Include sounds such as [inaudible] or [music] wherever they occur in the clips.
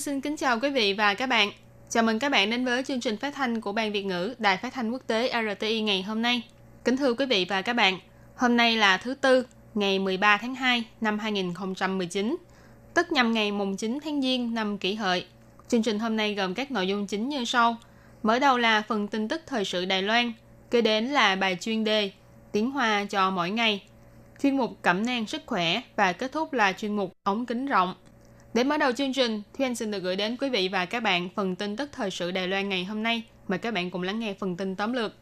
Anh xin kính chào quý vị và các bạn. Chào mừng các bạn đến với chương trình phát thanh của Ban Việt ngữ Đài Phát thanh Quốc tế RTI ngày hôm nay. Kính thưa quý vị và các bạn, hôm nay là thứ Tư, ngày 13 tháng 2 năm 2019, tức nhằm ngày mùng 9 tháng Giêng năm kỷ hợi. Chương trình hôm nay gồm các nội dung chính như sau. Mở đầu là phần tin tức thời sự Đài Loan, kế đến là bài chuyên đề Tiếng Hoa cho mỗi ngày, chuyên mục cẩm nang sức khỏe và kết thúc là chuyên mục ống kính rộng. Để mở đầu chương trình, Thúy Anh xin được gửi đến quý vị và các bạn phần tin tức thời sự Đài Loan ngày hôm nay. Mời các bạn cùng lắng nghe phần tin tóm lược.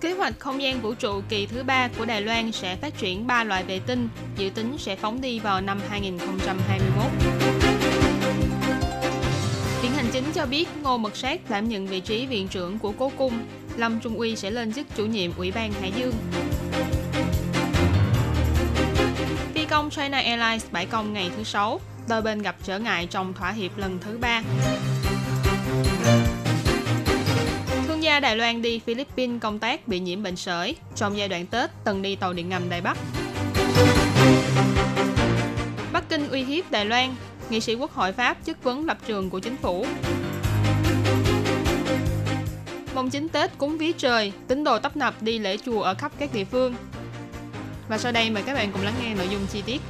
Kế hoạch không gian vũ trụ kỳ thứ ba của Đài Loan sẽ phát triển 3 loại vệ tinh, dự tính sẽ phóng đi vào năm 2021. Viện Hành Chính cho biết Ngô Mật Sát đảm nhận vị trí viện trưởng của Cố Cung, Lâm Trung Uy sẽ lên chức chủ nhiệm Ủy ban Hải Dương. Phi công China Airlines bãi công ngày thứ sáu, đôi bên gặp trở ngại trong thỏa hiệp lần thứ ba. Thương gia Đài Loan đi Philippines công tác bị nhiễm bệnh sởi. Trong giai đoạn Tết, từng đi tàu điện ngầm Đài Bắc. Bắc Kinh uy hiếp Đài Loan, nghị sĩ Quốc hội Pháp chất vấn lập trường của chính phủ. Mùng 9 Tết cúng ví trời, tín đồ tấp nập đi lễ chùa ở khắp các địa phương. Và sau đây mời các bạn cùng lắng nghe nội dung chi tiết.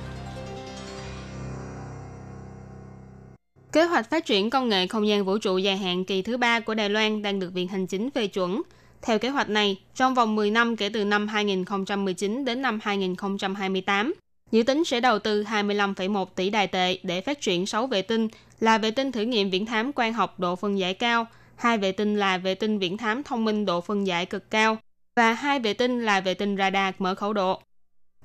Kế hoạch phát triển công nghệ không gian vũ trụ dài hạn kỳ thứ ba của Đài Loan đang được Viện Hành Chính phê chuẩn. Theo kế hoạch này, trong vòng 10 năm kể từ năm 2019 đến năm 2028, dự tính sẽ đầu tư 25,1 tỷ đài tệ để phát triển 6 vệ tinh là vệ tinh thử nghiệm viễn thám quan học độ phân giải cao, hai vệ tinh là vệ tinh viễn thám thông minh độ phân giải cực cao và hai vệ tinh là vệ tinh radar mở khẩu độ.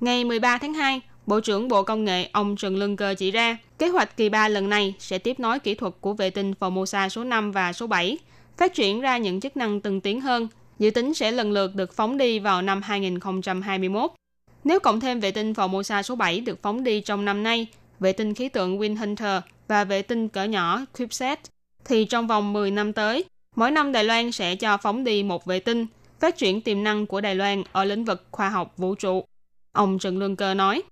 Ngày 13 tháng 2, Bộ trưởng Bộ Công nghệ ông Trần Lương Cơ chỉ ra, kế hoạch kỳ 3 lần này sẽ tiếp nối kỹ thuật của vệ tinh Formosa số 5 và số 7, phát triển ra những chức năng từng tiến hơn, dự tính sẽ lần lượt được phóng đi vào năm 2021. Nếu cộng thêm vệ tinh Formosa số 7 được phóng đi trong năm nay, vệ tinh khí tượng Windhunter và vệ tinh cỡ nhỏ CubeSat, thì trong vòng 10 năm tới, mỗi năm Đài Loan sẽ cho phóng đi một vệ tinh, phát triển tiềm năng của Đài Loan ở lĩnh vực khoa học vũ trụ. Ông Trần Lương Cơ nói.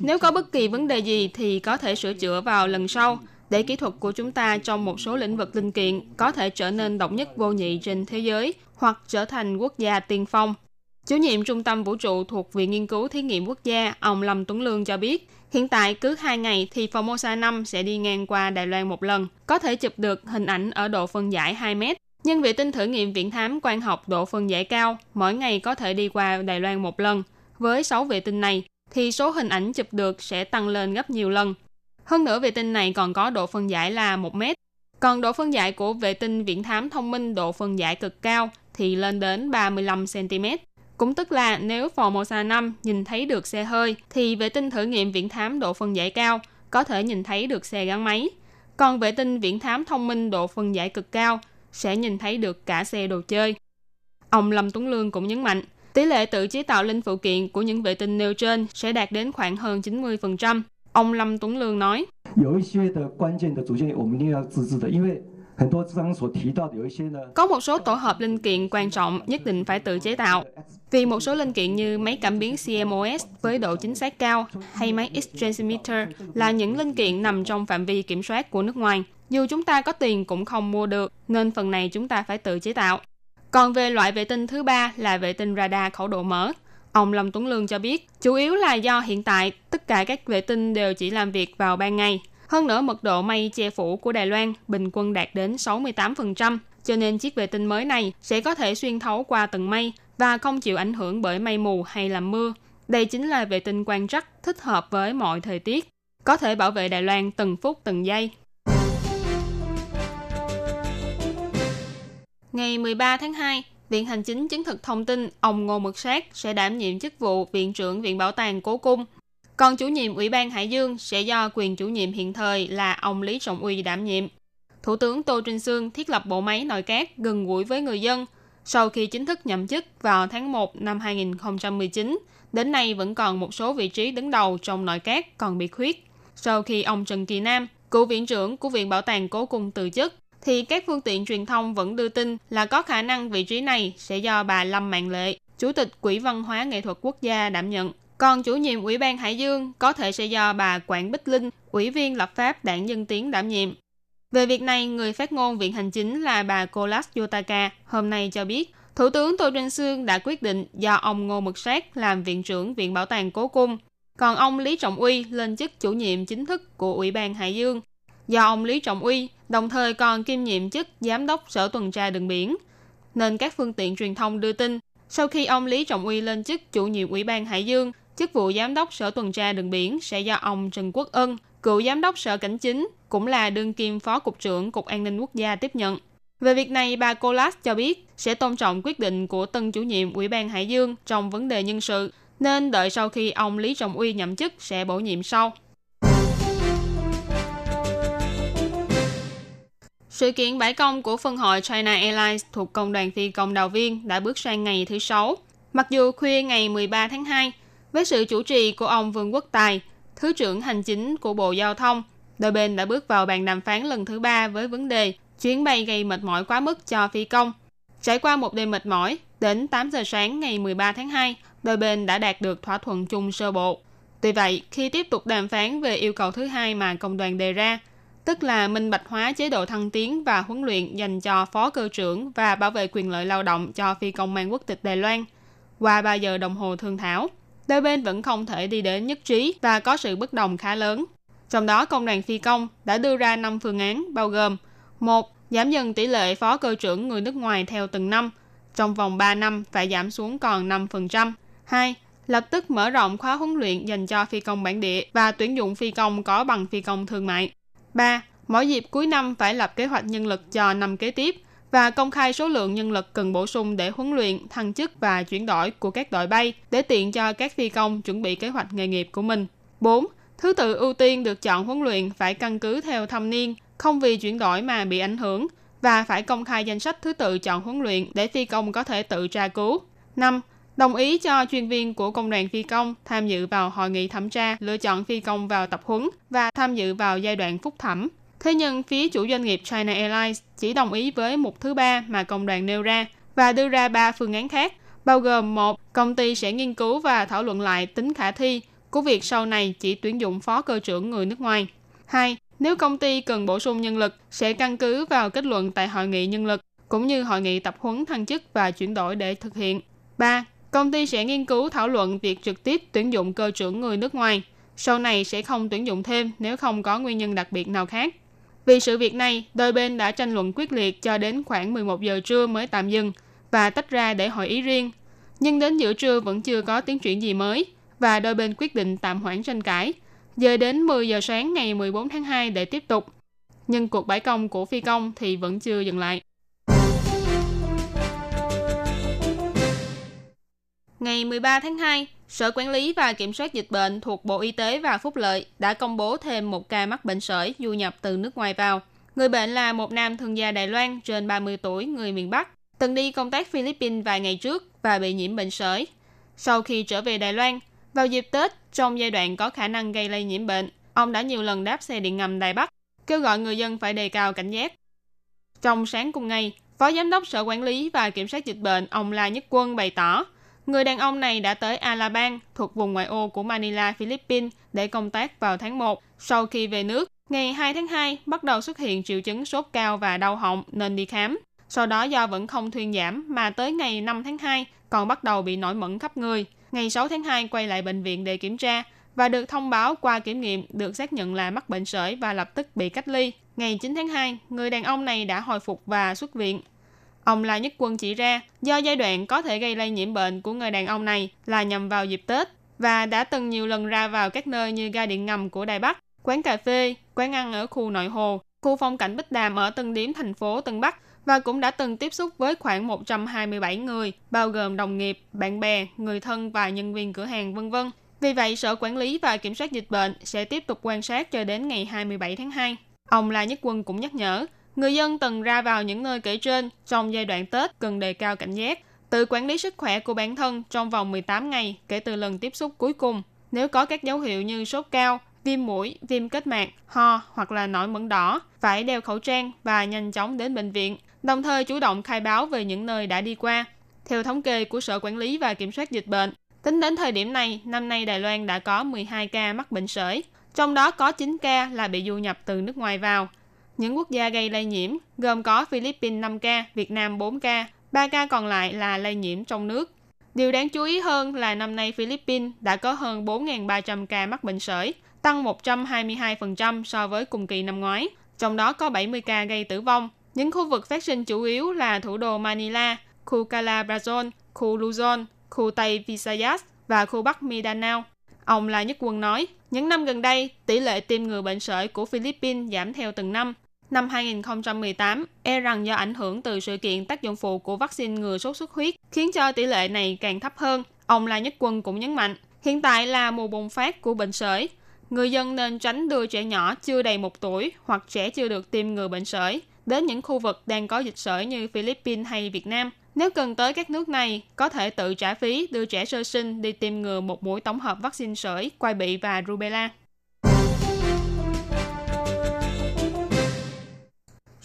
Nếu có bất kỳ vấn đề gì thì có thể sửa chữa vào lần sau, để kỹ thuật của chúng ta trong một số lĩnh vực linh kiện có thể trở nên độc nhất vô nhị trên thế giới hoặc trở thành quốc gia tiên phong. Chủ nhiệm Trung tâm Vũ trụ thuộc Viện Nghiên cứu Thí nghiệm Quốc gia, ông Lâm Tuấn Lương cho biết, hiện tại cứ hai ngày thì Formosa 5 sẽ đi ngang qua Đài Loan một lần, có thể chụp được hình ảnh ở độ phân giải 2 mét. Nhưng vệ tinh thử nghiệm viễn thám quan học độ phân giải cao mỗi ngày có thể đi qua Đài Loan một lần. Với 6 vệ tinh này, thì số hình ảnh chụp được sẽ tăng lên gấp nhiều lần. Hơn nữa vệ tinh này còn có độ phân giải là 1 mét. Còn độ phân giải của vệ tinh viễn thám thông minh độ phân giải cực cao thì lên đến 35 cm. Cũng tức là nếu Formosa 5 nhìn thấy được xe hơi thì vệ tinh thử nghiệm viễn thám độ phân giải cao có thể nhìn thấy được xe gắn máy. Còn vệ tinh viễn thám thông minh độ phân giải cực cao sẽ nhìn thấy được cả xe đồ chơi. Ông Lâm Tuấn Lương cũng nhấn mạnh, tỷ lệ tự chế tạo linh phụ kiện của những vệ tinh nêu trên sẽ đạt đến khoảng hơn 90%. Ông Lâm Tuấn Lương nói, có một số tổ hợp linh kiện quan trọng nhất định phải tự chế tạo. Vì một số linh kiện như máy cảm biến CMOS với độ chính xác cao hay máy X-Transmitter là những linh kiện nằm trong phạm vi kiểm soát của nước ngoài. Dù chúng ta có tiền cũng không mua được, nên phần này chúng ta phải tự chế tạo. Còn về loại vệ tinh thứ ba là vệ tinh radar khẩu độ mở. Ông Lâm Tuấn Lương cho biết, chủ yếu là do hiện tại tất cả các vệ tinh đều chỉ làm việc vào ban ngày. Hơn nữa, mật độ mây che phủ của Đài Loan bình quân đạt đến 68%, cho nên chiếc vệ tinh mới này sẽ có thể xuyên thấu qua tầng mây và không chịu ảnh hưởng bởi mây mù hay là mưa. Đây chính là vệ tinh quan trắc thích hợp với mọi thời tiết, có thể bảo vệ Đài Loan từng phút từng giây. Ngày 13 tháng 2, Viện Hành Chính chứng thực thông tin ông Ngô Mực Sát sẽ đảm nhiệm chức vụ Viện trưởng Viện Bảo tàng Cố Cung. Còn chủ nhiệm Ủy ban Hải Dương sẽ do quyền chủ nhiệm hiện thời là ông Lý Trọng Uy đảm nhiệm. Thủ tướng Tô Trinh Sương thiết lập bộ máy nội các gần gũi với người dân. Sau khi chính thức nhậm chức vào tháng 1 năm 2019, đến nay vẫn còn một số vị trí đứng đầu trong nội các còn bị khuyết. Sau khi ông Trần Kỳ Nam, cựu viện trưởng của Viện Bảo tàng Cố Cung từ chức, thì các phương tiện truyền thông vẫn đưa tin là có khả năng vị trí này sẽ do bà Lâm Mạng Lệ, Chủ tịch Quỹ Văn hóa Nghệ thuật Quốc gia đảm nhận. Còn chủ nhiệm Ủy ban Hải Dương có thể sẽ do bà Quảng Bích Linh, Ủy viên lập pháp đảng Dân Tiến đảm nhiệm. Về việc này, người phát ngôn Viện Hành Chính là bà Kolas Yotaka hôm nay cho biết, Thủ tướng Tô Trinh Sương đã quyết định do ông Ngô Mực Sát làm Viện trưởng Viện Bảo tàng Cố Cung, còn ông Lý Trọng Uy lên chức chủ nhiệm chính thức của Ủy ban Hải Dương. Do ông Lý Trọng Uy đồng thời còn kiêm nhiệm chức Giám đốc Sở Tuần tra Đường Biển, nên các phương tiện truyền thông đưa tin sau khi ông Lý Trọng Uy lên chức chủ nhiệm Ủy ban Hải Dương, chức vụ Giám đốc Sở Tuần tra Đường Biển sẽ do ông Trần Quốc Ân, cựu Giám đốc Sở Cảnh Chính, cũng là đương kim Phó Cục trưởng Cục An ninh Quốc gia tiếp nhận. Về việc này, bà Colas cho biết sẽ tôn trọng quyết định của tân chủ nhiệm Ủy ban Hải Dương trong vấn đề nhân sự, nên đợi sau khi ông Lý Trọng Uy nhậm chức sẽ bổ nhiệm sau. Sự kiện bãi công của phân hội China Airlines thuộc Công đoàn Phi công Đào Viên đã bước sang ngày thứ Sáu. Mặc dù khuya ngày 13 tháng 2, với sự chủ trì của ông Vương Quốc Tài, Thứ trưởng Hành chính của Bộ Giao thông, đôi bên đã bước vào bàn đàm phán lần thứ ba với vấn đề chuyến bay gây mệt mỏi quá mức cho phi công. Trải qua một đêm mệt mỏi, đến 8 giờ sáng ngày 13 tháng 2, đôi bên đã đạt được thỏa thuận chung sơ bộ. Tuy vậy, khi tiếp tục đàm phán về yêu cầu thứ hai mà công đoàn đề ra, tức là minh bạch hóa chế độ thăng tiến và huấn luyện dành cho phó cơ trưởng và bảo vệ quyền lợi lao động cho phi công mang quốc tịch Đài Loan. Qua 3 giờ đồng hồ thương thảo, đôi bên vẫn không thể đi đến nhất trí và có sự bất đồng khá lớn. Trong đó, công đoàn phi công đã đưa ra 5 phương án bao gồm một Giảm dần tỷ lệ phó cơ trưởng người nước ngoài theo từng năm, trong vòng 3 năm phải giảm xuống còn 5%. 2. Lập tức mở rộng khóa huấn luyện dành cho phi công bản địa và tuyển dụng phi công có bằng phi công thương mại. 3. Mỗi dịp cuối năm phải lập kế hoạch nhân lực cho năm kế tiếp và công khai số lượng nhân lực cần bổ sung để huấn luyện, thăng chức và chuyển đổi của các đội bay để tiện cho các phi công chuẩn bị kế hoạch nghề nghiệp của mình. 4. Thứ tự ưu tiên được chọn huấn luyện phải căn cứ theo thâm niên, không vì chuyển đổi mà bị ảnh hưởng và phải công khai danh sách thứ tự chọn huấn luyện để phi công có thể tự tra cứu. 5. Đồng ý cho chuyên viên của công đoàn phi công tham dự vào hội nghị thẩm tra lựa chọn phi công vào tập huấn và tham dự vào giai đoạn phúc thẩm. Thế nhưng phía chủ doanh nghiệp China Airlines chỉ đồng ý với mục thứ ba mà công đoàn nêu ra và đưa ra ba phương án khác, bao gồm một công ty sẽ nghiên cứu và thảo luận lại tính khả thi của việc sau này chỉ tuyển dụng phó cơ trưởng người nước ngoài. Hai, nếu công ty cần bổ sung nhân lực, sẽ căn cứ vào kết luận tại hội nghị nhân lực, cũng như hội nghị tập huấn thăng chức và chuyển đổi để thực hiện. 3. Công ty sẽ nghiên cứu thảo luận việc trực tiếp tuyển dụng cơ trưởng người nước ngoài. Sau này sẽ không tuyển dụng thêm nếu không có nguyên nhân đặc biệt nào khác. Vì sự việc này, đôi bên đã tranh luận quyết liệt cho đến khoảng 11 giờ trưa mới tạm dừng và tách ra để hội ý riêng. Nhưng đến giữa trưa vẫn chưa có tiến triển gì mới và đôi bên quyết định tạm hoãn tranh cãi, dời đến 10 giờ sáng ngày 14 tháng 2 để tiếp tục. Nhưng cuộc bãi công của phi công thì vẫn chưa dừng lại. Ngày 13 tháng 2, Sở Quản lý và Kiểm soát Dịch bệnh thuộc Bộ Y tế và Phúc lợi đã công bố thêm một ca mắc bệnh sởi du nhập từ nước ngoài vào. Người bệnh là một nam thương gia Đài Loan trên 30 tuổi, người miền Bắc, từng đi công tác Philippines vài ngày trước và bị nhiễm bệnh sởi. Sau khi trở về Đài Loan, vào dịp Tết, trong giai đoạn có khả năng gây lây nhiễm bệnh, ông đã nhiều lần đáp xe điện ngầm Đài Bắc, kêu gọi người dân phải đề cao cảnh giác. Trong sáng cùng ngày, Phó Giám đốc Sở Quản lý và Kiểm soát Dịch bệnh ông La Nhất Quân bày tỏ, người đàn ông này đã tới Alabang thuộc vùng ngoại ô của Manila, Philippines để công tác vào tháng 1. Sau khi về nước, ngày 2 tháng 2 bắt đầu xuất hiện triệu chứng sốt cao và đau họng nên đi khám. Sau đó do vẫn không thuyên giảm mà tới ngày 5 tháng 2 còn bắt đầu bị nổi mẩn khắp người ngày 6 tháng 2 quay lại bệnh viện để kiểm tra và được thông báo qua kiểm nghiệm được xác nhận là mắc bệnh sởi và lập tức bị cách ly. Ngày 9 tháng 2, người đàn ông này đã hồi phục và xuất viện. Ông La Nhất Quân chỉ ra, do giai đoạn có thể gây lây nhiễm bệnh của người đàn ông này là nhằm vào dịp Tết và đã từng nhiều lần ra vào các nơi như ga điện ngầm của Đài Bắc, quán cà phê, quán ăn ở khu nội hồ, khu phong cảnh Bích Đàm ở Tân Điếm thành phố Tân Bắc và cũng đã từng tiếp xúc với khoảng 127 người, bao gồm đồng nghiệp, bạn bè, người thân và nhân viên cửa hàng vân vân. Vì vậy, Sở Quản lý và Kiểm soát Dịch bệnh sẽ tiếp tục quan sát cho đến ngày 27 tháng 2. Ông La Nhất Quân cũng nhắc nhở, người dân từng ra vào những nơi kể trên trong giai đoạn Tết cần đề cao cảnh giác, tự quản lý sức khỏe của bản thân trong vòng 18 ngày kể từ lần tiếp xúc cuối cùng. Nếu có các dấu hiệu như sốt cao, viêm mũi, viêm kết mạc, ho hoặc là nổi mẩn đỏ, phải đeo khẩu trang và nhanh chóng đến bệnh viện, đồng thời chủ động khai báo về những nơi đã đi qua. Theo thống kê của Sở Quản lý và Kiểm soát Dịch bệnh, tính đến thời điểm này, năm nay Đài Loan đã có 12 ca mắc bệnh sởi, trong đó có 9 ca là bị du nhập từ nước ngoài vào. Những quốc gia gây lây nhiễm gồm có Philippines 5 ca, Việt Nam 4 ca, 3 ca còn lại là lây nhiễm trong nước. Điều đáng chú ý hơn là năm nay Philippines đã có hơn 4.300 ca mắc bệnh sởi, tăng 122% so với cùng kỳ năm ngoái, trong đó có 70 ca gây tử vong. Những khu vực phát sinh chủ yếu là thủ đô Manila, khu Calabrazon, khu Luzon, khu Tây Visayas và khu Bắc Mindanao. Ông La Nhất Quân nói, những năm gần đây, tỷ lệ tiêm ngừa bệnh sởi của Philippines giảm theo từng năm. Năm 2018, e rằng do ảnh hưởng từ sự kiện tác dụng phụ của vaccine ngừa sốt xuất huyết, khiến cho tỷ lệ này càng thấp hơn. Ông La Nhất Quân cũng nhấn mạnh, hiện tại là mùa bùng phát của bệnh sởi. Người dân nên tránh đưa trẻ nhỏ chưa đầy một tuổi hoặc trẻ chưa được tiêm ngừa bệnh sởi đến những khu vực đang có dịch sởi như Philippines hay Việt Nam. Nếu cần tới các nước này, có thể tự trả phí đưa trẻ sơ sinh đi tiêm ngừa một mũi tổng hợp vaccine sởi, quai bị và rubella.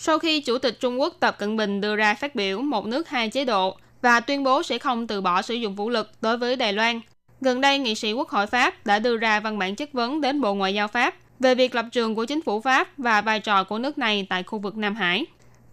Sau khi Chủ tịch Trung Quốc Tập Cận Bình đưa ra phát biểu một nước hai chế độ và tuyên bố sẽ không từ bỏ sử dụng vũ lực đối với Đài Loan, gần đây nghị sĩ Quốc hội Pháp đã đưa ra văn bản chất vấn đến Bộ Ngoại giao Pháp về việc lập trường của chính phủ Pháp và vai trò của nước này tại khu vực Nam Hải.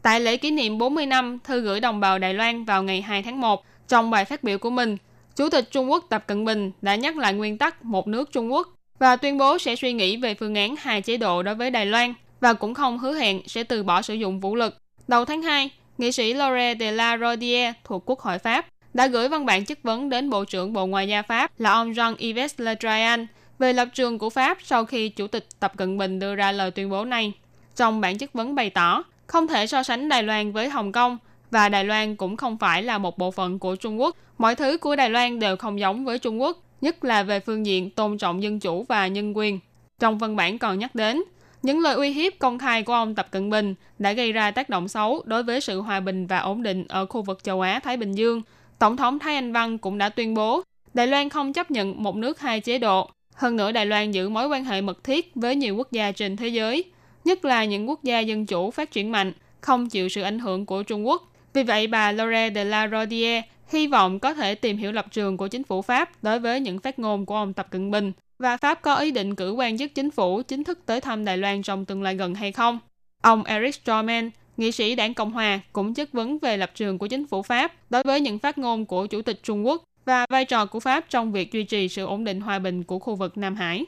Tại lễ kỷ niệm 40 năm thư gửi đồng bào Đài Loan vào ngày 2 tháng 1, trong bài phát biểu của mình, Chủ tịch Trung Quốc Tập Cận Bình đã nhắc lại nguyên tắc một nước Trung Quốc và tuyên bố sẽ suy nghĩ về phương án hai chế độ đối với Đài Loan và cũng không hứa hẹn sẽ từ bỏ sử dụng vũ lực. Đầu tháng 2, nghị sĩ Laure de la Rodier thuộc Quốc hội Pháp đã gửi văn bản chất vấn đến Bộ trưởng Bộ Ngoại giao Pháp là ông Jean-Yves Le Drian về lập trường của Pháp sau khi Chủ tịch Tập Cận Bình đưa ra lời tuyên bố này. Trong bản chất vấn bày tỏ, không thể so sánh Đài Loan với Hồng Kông và Đài Loan cũng không phải là một bộ phận của Trung Quốc. Mọi thứ của Đài Loan đều không giống với Trung Quốc, nhất là về phương diện tôn trọng dân chủ và nhân quyền. Trong văn bản còn nhắc đến, những lời uy hiếp công khai của ông Tập Cận Bình đã gây ra tác động xấu đối với sự hòa bình và ổn định ở khu vực châu Á-Thái Bình Dương. Tổng thống Thái Anh Văn cũng đã tuyên bố Đài Loan không chấp nhận một nước hai chế độ. Hơn nữa Đài Loan giữ mối quan hệ mật thiết với nhiều quốc gia trên thế giới, nhất là những quốc gia dân chủ phát triển mạnh, không chịu sự ảnh hưởng của Trung Quốc. Vì vậy, bà Laure de la Rodier hy vọng có thể tìm hiểu lập trường của chính phủ Pháp đối với những phát ngôn của ông Tập Cận Bình và Pháp có ý định cử quan chức chính phủ chính thức tới thăm Đài Loan trong tương lai gần hay không. Ông Eric Stroman, nghị sĩ đảng Cộng hòa, cũng chất vấn về lập trường của chính phủ Pháp đối với những phát ngôn của Chủ tịch Trung Quốc và vai trò của Pháp trong việc duy trì sự ổn định hòa bình của khu vực Nam Hải.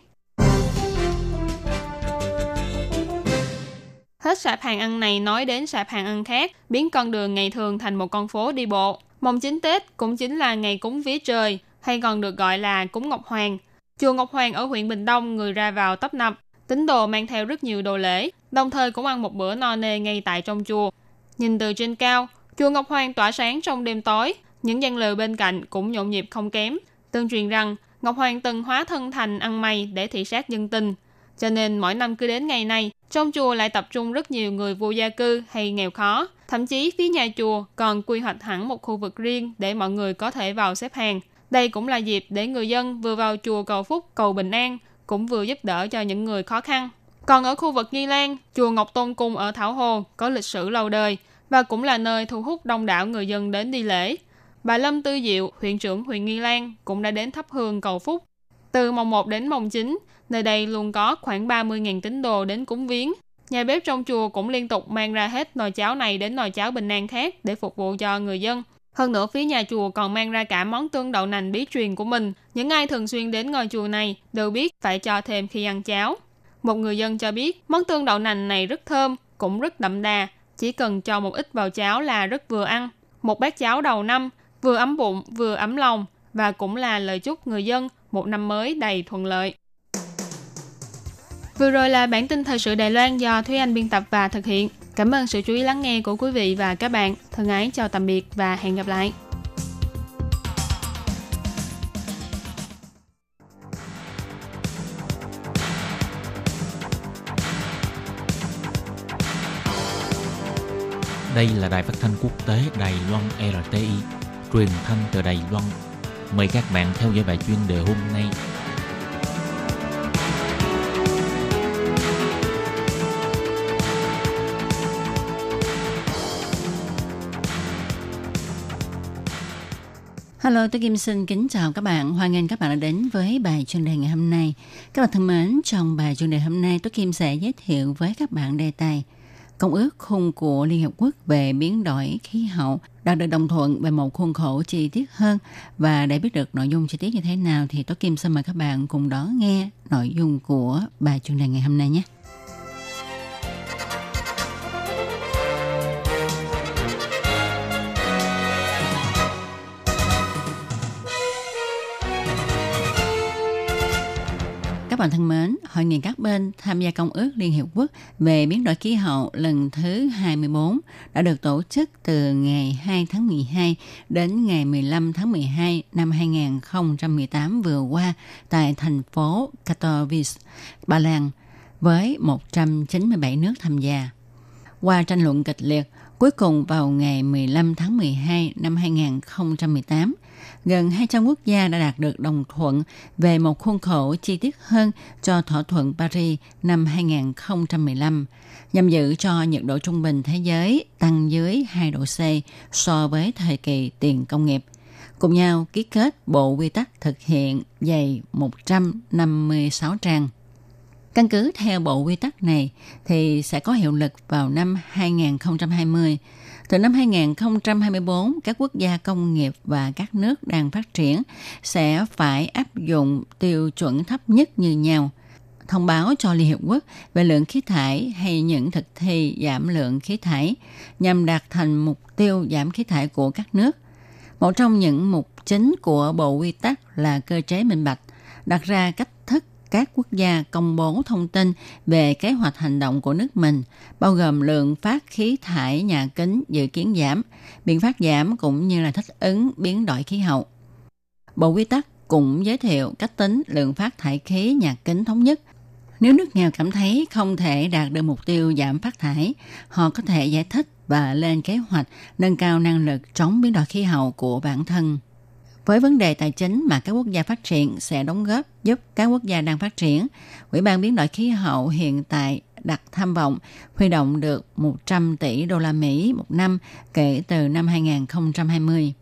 Hết sạp hàng ăn này nói đến sạp hàng ăn khác, biến con đường ngày thường thành một con phố đi bộ. Mồng 9 Tết cũng chính là ngày cúng vía trời, hay còn được gọi là cúng Ngọc Hoàng. Chùa Ngọc Hoàng ở huyện Bình Đông người ra vào tấp nập, tín đồ mang theo rất nhiều đồ lễ, đồng thời cũng ăn một bữa no nê ngay tại trong chùa. Nhìn từ trên cao, chùa Ngọc Hoàng tỏa sáng trong đêm tối, những gian lều bên cạnh cũng nhộn nhịp không kém. Tương truyền rằng Ngọc Hoàng từng hóa thân thành ăn mày để thị sát dân tình. Cho nên mỗi năm cứ đến ngày này, trong chùa lại tập trung rất nhiều người vô gia cư hay nghèo khó. Thậm chí phía nhà chùa còn quy hoạch hẳn một khu vực riêng để mọi người có thể vào xếp hàng. Đây cũng là dịp để người dân vừa vào chùa cầu phúc, cầu bình an, cũng vừa giúp đỡ cho những người khó khăn. Còn ở khu vực Nghi Lan, chùa Ngọc Tôn Cung ở Thảo Hồ có lịch sử lâu đời và cũng là nơi thu hút đông đảo người dân đến đi lễ. Bà Lâm Tư Diệu, huyện trưởng huyện Nghi Lan cũng đã đến thắp hương cầu phúc. Từ mồng 1 đến mồng 9, nơi đây luôn có khoảng 30.000 tín đồ đến cúng viếng. Nhà bếp trong chùa cũng liên tục mang ra hết nồi cháo này đến nồi cháo bình an khác để phục vụ cho người dân. Hơn nữa phía nhà chùa còn mang ra cả món tương đậu nành bí truyền của mình. Những ai thường xuyên đến ngôi chùa này đều biết phải cho thêm khi ăn cháo. Một người dân cho biết món tương đậu nành này rất thơm, cũng rất đậm đà. Chỉ cần cho một ít vào cháo là rất vừa ăn. Một bát cháo đầu năm, vừa ấm bụng vừa ấm lòng và cũng là lời chúc người dân một năm mới đầy thuận lợi. Vừa rồi là bản tin thời sự Đài Loan do Thúy Anh biên tập và thực hiện. Cảm ơn sự chú ý lắng nghe của quý vị và các bạn. Thân ái chào tạm biệt và hẹn gặp lại. Đây là đài phát thanh quốc tế Đài Loan RTI, truyền thanh từ Đài Loan. Mời các bạn theo dõi bài chuyên đề hôm nay. Hello, tôi Kim xin kính chào các bạn. Hoan nghênh các bạn đã đến với bài chuyên đề ngày hôm nay. Các bạn thân mến, trong bài chuyên đề hôm nay, tôi Kim sẽ giới thiệu với các bạn đề tài Công ước khung của Liên Hợp Quốc về biến đổi khí hậu đạt được đồng thuận về một khuôn khổ chi tiết hơn và để biết được nội dung chi tiết như thế nào thì tôi Kim xin mời các bạn cùng đón nghe nội dung của bài chuyên đề ngày hôm nay nhé. Bạn thân mến, Hội nghị các bên tham gia Công ước Liên Hiệp Quốc về biến đổi khí hậu lần thứ 24 đã được tổ chức từ ngày 2 tháng 12 đến ngày 15 tháng 12 năm 2018 vừa qua tại thành phố Katowice, Ba Lan, với 197 nước tham gia. Qua tranh luận kịch liệt, cuối cùng vào ngày 15 tháng 12 năm 2018, gần 200 quốc gia đã đạt được đồng thuận về một khuôn khổ chi tiết hơn cho thỏa thuận Paris năm 2015, nhằm giữ cho nhiệt độ trung bình thế giới tăng dưới 2 độ C so với thời kỳ tiền công nghiệp. Cùng nhau ký kết bộ quy tắc thực hiện dày 156 trang. Căn cứ theo bộ quy tắc này thì sẽ có hiệu lực vào năm 2020 từ năm 2024, các quốc gia công nghiệp và các nước đang phát triển sẽ phải áp dụng tiêu chuẩn thấp nhất như nhau thông báo cho Liên Hiệp Quốc về lượng khí thải hay những thực thi giảm lượng khí thải nhằm đạt thành mục tiêu giảm khí thải của các nước. Một trong những mục chính của Bộ Quy tắc là cơ chế minh bạch, đặt ra cách các quốc gia công bố thông tin về kế hoạch hành động của nước mình, bao gồm lượng phát khí thải nhà kính dự kiến giảm, biện pháp giảm cũng như là thích ứng biến đổi khí hậu. Bộ quy tắc cũng giới thiệu cách tính lượng phát thải khí nhà kính thống nhất. Nếu nước nghèo cảm thấy không thể đạt được mục tiêu giảm phát thải, họ có thể giải thích và lên kế hoạch nâng cao năng lực chống biến đổi khí hậu của bản thân với vấn đề tài chính mà các quốc gia phát triển sẽ đóng góp giúp các quốc gia đang phát triển. Ủy ban biến đổi khí hậu hiện tại đặt tham vọng huy động được 100 tỷ đô la Mỹ một năm kể từ năm 2020.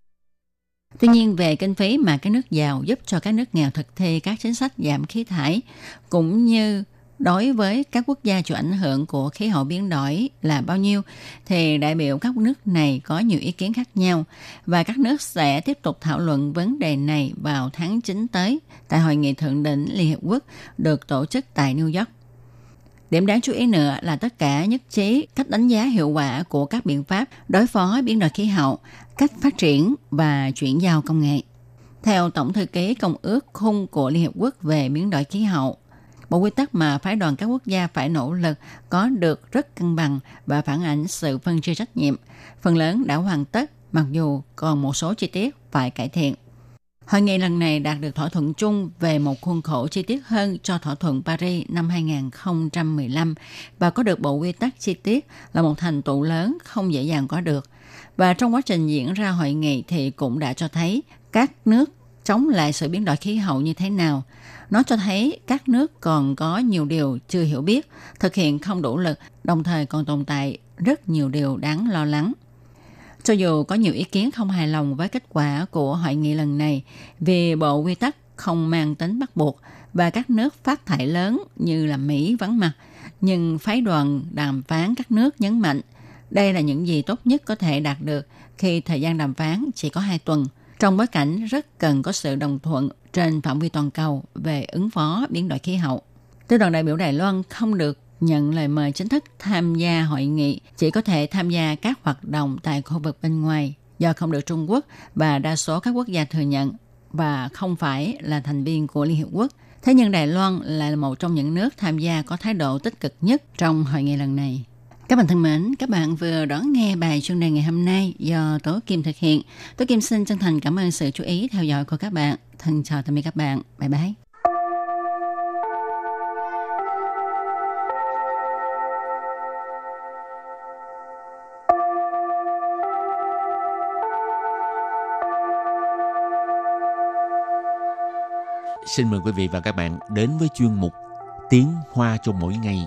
Tuy nhiên, về kinh phí mà các nước giàu giúp cho các nước nghèo thực thi các chính sách giảm khí thải, cũng như đối với các quốc gia chịu ảnh hưởng của khí hậu biến đổi là bao nhiêu thì đại biểu các nước này có nhiều ý kiến khác nhau và các nước sẽ tiếp tục thảo luận vấn đề này vào tháng 9 tới tại hội nghị thượng đỉnh Liên Hiệp Quốc được tổ chức tại New York. Điểm đáng chú ý nữa là tất cả nhất trí cách đánh giá hiệu quả của các biện pháp đối phó biến đổi khí hậu, cách phát triển và chuyển giao công nghệ. Theo Tổng thư ký Công ước Khung của Liên Hiệp Quốc về biến đổi khí hậu Bộ quy tắc mà phái đoàn các quốc gia phải nỗ lực có được rất cân bằng và phản ảnh sự phân chia trách nhiệm. Phần lớn đã hoàn tất, mặc dù còn một số chi tiết phải cải thiện. Hội nghị lần này đạt được thỏa thuận chung về một khuôn khổ chi tiết hơn cho thỏa thuận Paris năm 2015 và có được bộ quy tắc chi tiết là một thành tựu lớn không dễ dàng có được. Và trong quá trình diễn ra hội nghị thì cũng đã cho thấy các nước chống lại sự biến đổi khí hậu như thế nào. Nó cho thấy các nước còn có nhiều điều chưa hiểu biết, thực hiện không đủ lực, đồng thời còn tồn tại rất nhiều điều đáng lo lắng. Cho dù có nhiều ý kiến không hài lòng với kết quả của hội nghị lần này vì bộ quy tắc không mang tính bắt buộc và các nước phát thải lớn như là Mỹ vắng mặt, nhưng phái đoàn đàm phán các nước nhấn mạnh đây là những gì tốt nhất có thể đạt được khi thời gian đàm phán chỉ có hai tuần – trong bối cảnh rất cần có sự đồng thuận trên phạm vi toàn cầu về ứng phó biến đổi khí hậu. Tư đoàn đại biểu Đài Loan không được nhận lời mời chính thức tham gia hội nghị, chỉ có thể tham gia các hoạt động tại khu vực bên ngoài do không được Trung Quốc và đa số các quốc gia thừa nhận và không phải là thành viên của Liên Hiệp Quốc. Thế nhưng Đài Loan là một trong những nước tham gia có thái độ tích cực nhất trong hội nghị lần này. Các bạn thân mến, các bạn vừa đón nghe bài chuyên đề ngày hôm nay do Tố Kim thực hiện. Tố Kim xin chân thành cảm ơn sự chú ý theo dõi của các bạn. Thân chào tạm biệt các bạn. Bye bye. Xin mời quý vị và các bạn đến với chuyên mục Tiếng Hoa cho mỗi ngày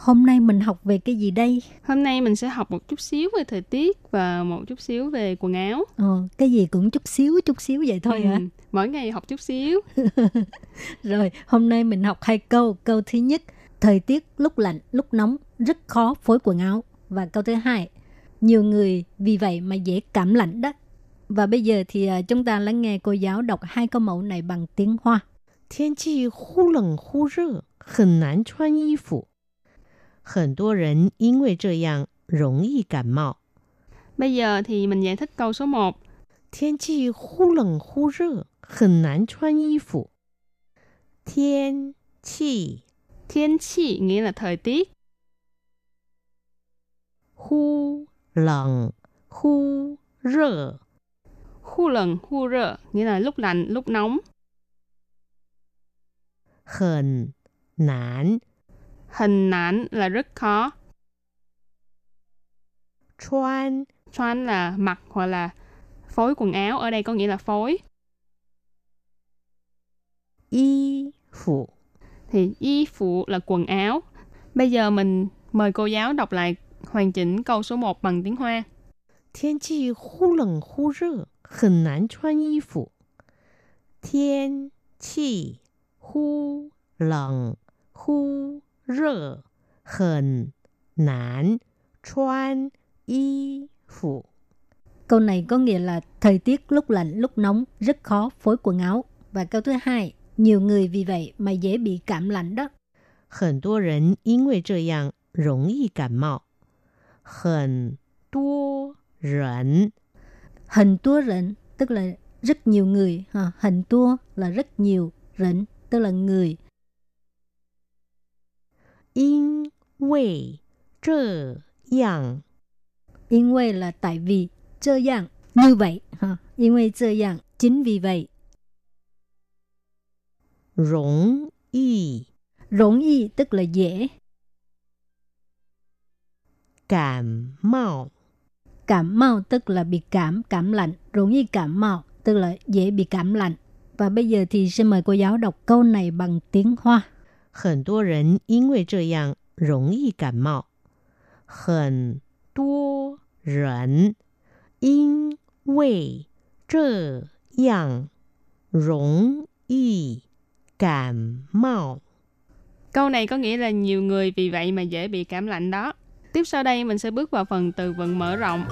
Hôm nay mình học về cái gì đây? Hôm nay mình sẽ học một chút xíu về thời tiết và một chút xíu về quần áo. Ờ, cái gì cũng chút xíu chút xíu vậy thôi hả? Ừ, mỗi ngày học chút xíu. [laughs] Rồi, hôm nay mình học hai câu. Câu thứ nhất, thời tiết lúc lạnh, lúc nóng, rất khó phối quần áo. Và câu thứ hai, nhiều người vì vậy mà dễ cảm lạnh đó. Và bây giờ thì à, chúng ta lắng nghe cô giáo đọc hai câu mẫu này bằng tiếng Hoa. 天气忽冷忽热，很难穿衣服。 很多人因为这样容易感冒。 Bây giờ thì mình giải thích câu số 1. 天气忽冷忽热，很难穿衣服。天气 Thiên chi nghĩa là thời tiết. 忽冷忽热， Khu lần, khu rơ nghĩa là lúc lạnh, lúc nóng. 很难 Hình nán là rất khó. Chuan Chuan là mặc hoặc là phối quần áo. Ở đây có nghĩa là phối. Y phụ Thì y phụ là quần áo. Bây giờ mình mời cô giáo đọc lại hoàn chỉnh câu số 1 bằng tiếng Hoa. Thiên chi hú lạnh hú rơ, hẳn nán chuan y phụ. Thiên chi hú lạnh hú 热，很难穿衣服。 Câu này có nghĩa là thời tiết lúc lạnh, lúc nóng, rất khó phối quần áo. Và câu thứ hai, nhiều người vì vậy mà dễ bị cảm lạnh đó. 很多人因为这样容易感冒。很多人 Hình tua rịnh tức là rất nhiều người. Ha. Hình tua là rất nhiều, rịnh tức là người. 因为这样 Yên quê là tại vì, chơ dạng, như vậy. Ha. Yên quê chơ dạng, chính vì vậy. 容易 Rỗng y tức là dễ. 感冒。 Cảm mau tức là bị cảm, cảm lạnh. Rỗng y cảm mau tức là dễ bị cảm lạnh. Và bây giờ thì xin mời cô giáo đọc câu này bằng tiếng Hoa. 很多人因为这样容易感冒。很多人因为这样容易感冒。 Câu này có nghĩa là nhiều người vì vậy mà dễ bị cảm lạnh đó. Tiếp sau đây mình sẽ bước vào phần từ vựng mở rộng.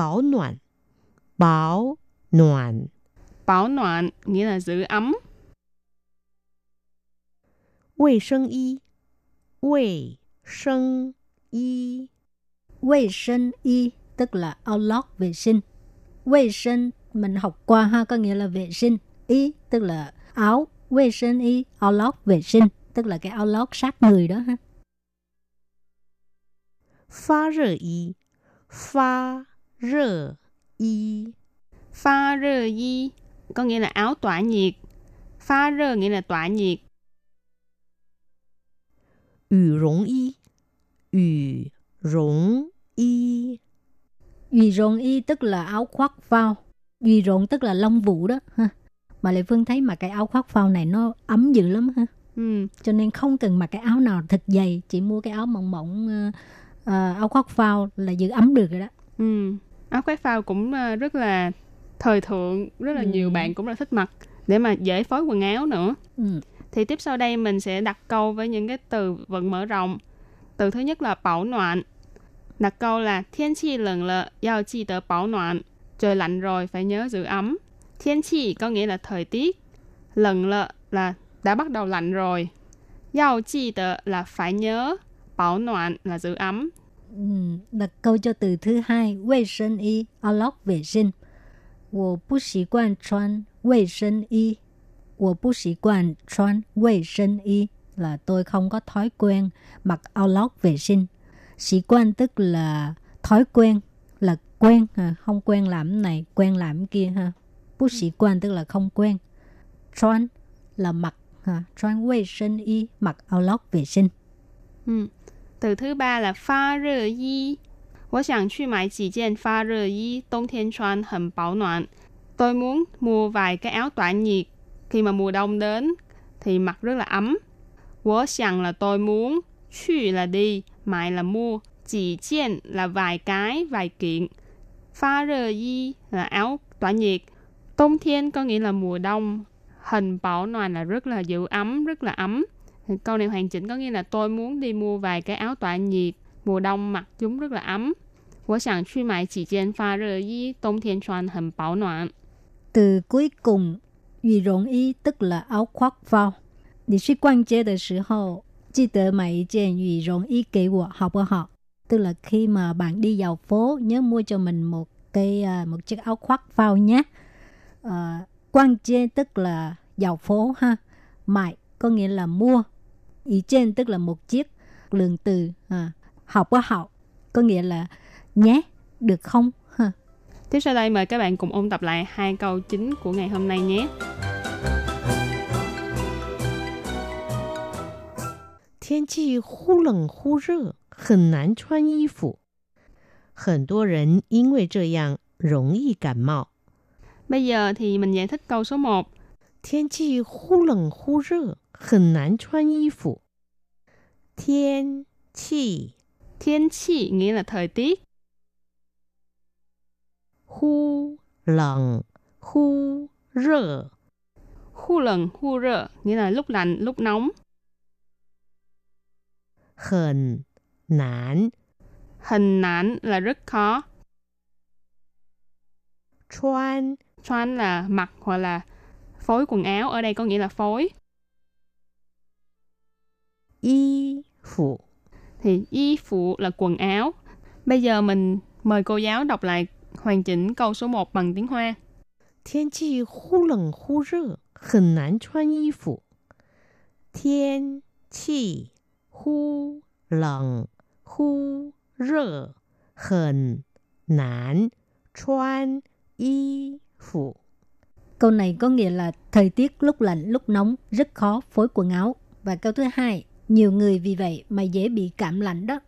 保暖，保暖， Bảo noạn nghĩa là giữ ấm. 卫生衣，卫生衣， Vệ sinh y tức là áo lót vệ sinh. Vệ sinh mình học qua ha có nghĩa là vệ sinh. Y tức là áo. Vệ sinh y áo lót vệ sinh tức là cái áo lót sát người đó ha. 发 热衣，发热衣， Pha rơ y có nghĩa là áo tỏa nhiệt. Pha rơ nghĩa là tỏa nhiệt. 羽绒衣，羽绒衣， Duy rộng y tức là áo khoác phao. Duy rộng tức là lông vũ đó ha. Mà Lệ Phương thấy mà cái áo khoác phao này nó ấm dữ lắm ha. Ừ. Cho nên không cần mặc cái áo nào thật dày, chỉ mua cái áo mỏng mỏng ờ, ờ, áo khoác phao là giữ ấm được rồi đó. Ừ. Áo khoác phao cũng ờ, rất là thời thượng, rất là Ừ. nhiều bạn cũng là thích mặc để mà dễ phối quần áo nữa. Ừ. Thì tiếp sau đây mình sẽ đặt câu với những cái từ vựng mở rộng. Từ thứ nhất là bảo noạn. Đặt câu là thiên chi lạnh lợ, yào chi tờ bảo noạn. Trời lạnh rồi, phải nhớ giữ ấm. Thiên chi có nghĩa là thời tiết. Lạnh lợ là đã bắt đầu lạnh rồi. Yào chi tờ là phải nhớ. Bảo noạn là giữ ấm Ừ, đặt câu cho từ thứ hai, vệ sinh y, áo lót vệ sinh. 我不习惯穿卫生衣。我不习惯穿卫生衣 là tôi không có thói quen mặc áo lót vệ sinh. Sĩ quan tức là thói quen, là quen, ha. không quen làm này, quen làm kia ha. Bú sĩ quan tức là không quen. Chuan là mặc, ha. Chuan vệ sinh y, mặc áo lót vệ sinh. Ừ. Từ thứ ba là pha rơ y. 我想去买几件发热衣，冬天穿很保暖。Tôi muốn mua vài cái áo tỏa nhiệt. Khi mà mùa đông đến thì mặc rất là ấm. 我想 là tôi muốn, 去 là đi, mại là mua, chỉ chiên là vài cái, vài kiện. Pha rơ y là áo tỏa nhiệt.冬thiên có nghĩa là mùa đông. Hình bảo noàn là rất là giữ ấm, rất là ấm. Thì câu này hoàn chỉnh có nghĩa là tôi muốn đi mua vài cái áo tỏa nhiệt. Mùa đông mặc chúng rất là ấm. 我想去买几件发热衣，冬天穿很保暖。 Từ cuối cùng, 羽绒衣 tức là áo khoác vào. 你去逛街的时候，记得买一件羽绒衣给我，好不好？Tức là khi mà bạn đi vào phố, nhớ mua cho mình một cái à, một chiếc áo khoác vào nhé. À, quan chế tức là vào phố ha. Mại có nghĩa là mua. Ý trên tức là một chiếc. Lượng từ à, học quá học có nghĩa là nhé, được không? Ha. Tiếp sau đây mời các bạn cùng ôn tập lại hai câu chính của ngày hôm nay nhé. 天气忽冷忽热，很难穿衣服。很多人因为这样容易感冒。 Bây giờ thì mình giải thích câu số 1. 天气忽冷忽热， 很难穿衣服。天气 Thiên chi nghĩa là thời tiết. 忽冷忽热， Khu lần, khu rơ nghĩa là lúc lạnh, lúc nóng. 很难 Hình nản là rất khó. 穿 穿là mặc hoặc là phối quần áo. Ở đây có nghĩa là phối. y phụ. Thì y phụ là quần áo. Bây giờ mình mời cô giáo đọc lại hoàn chỉnh câu số 1 bằng tiếng Hoa. Thiên chi hú lạnh hú rơ, hẳn nán chuan y phụ. Thiên chi hú lạnh hú rơ, hẳn nán chuan y phụ. Câu này có nghĩa là thời tiết lúc lạnh lúc nóng rất khó phối quần áo. Và câu thứ hai, nhiều người vì vậy mà dễ bị cảm lạnh đó.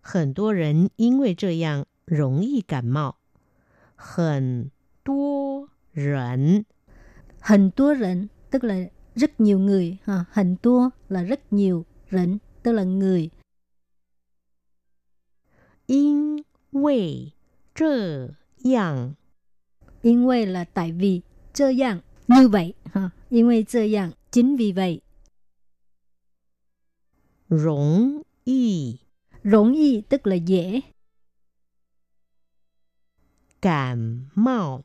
很多人因为这样容易感冒。很多人 Hình tua rịnh tức là rất nhiều người. Ha. Hình tua là rất nhiều. Rịnh tức là người. 因为这样 Yên quay là tại vì. Chơ dạng như vậy. Ha. Yên quay chơ dạng chính vì vậy. 容易 Rỗng y tức là dễ. 感冒。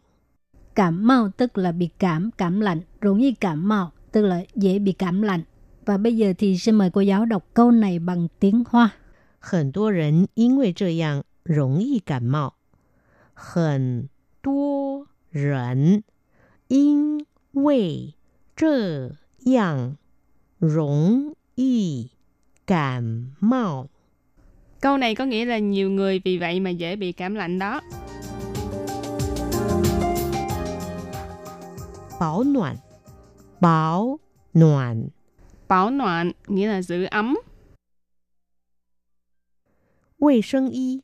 Cảm mau tức là bị cảm, cảm lạnh. Rỗng y cảm mau tức là dễ bị cảm lạnh. Và bây giờ thì xin mời cô giáo đọc câu này bằng tiếng Hoa. 很多人因为这样容易感冒。很多人因为这样容易 cảm mạo. Câu này có nghĩa là nhiều người vì vậy mà dễ bị cảm lạnh đó. Bảo noạn Bảo noạn Bảo noạn nghĩa là giữ ấm. Vệ sinh y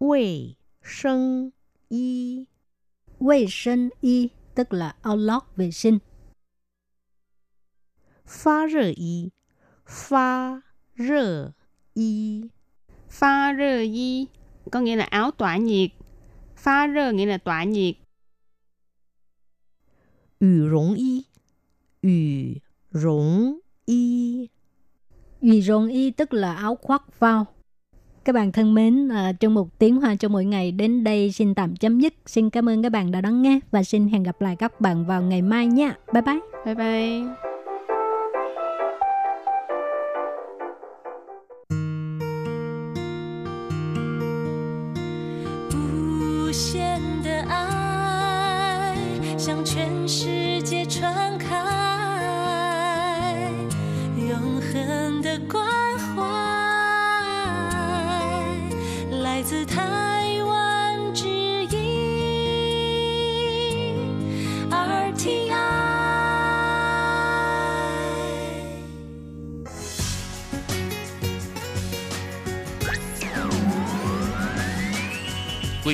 Vệ sinh y Vệ sinh y tức là áo lót vệ sinh. Phá rửa y Phá Rơ y Pha rơ y Có nghĩa là áo tỏa nhiệt Pha rơ nghĩa là tỏa nhiệt Yu rong y Yu rong y Yu rong y tức là áo khoác vào các bạn thân mến, à, trong một tiếng hoa cho mỗi ngày đến đây xin tạm chấm dứt. Xin cảm ơn các bạn đã đón nghe và xin hẹn gặp lại các bạn vào ngày mai nha. Bye bye. Bye bye.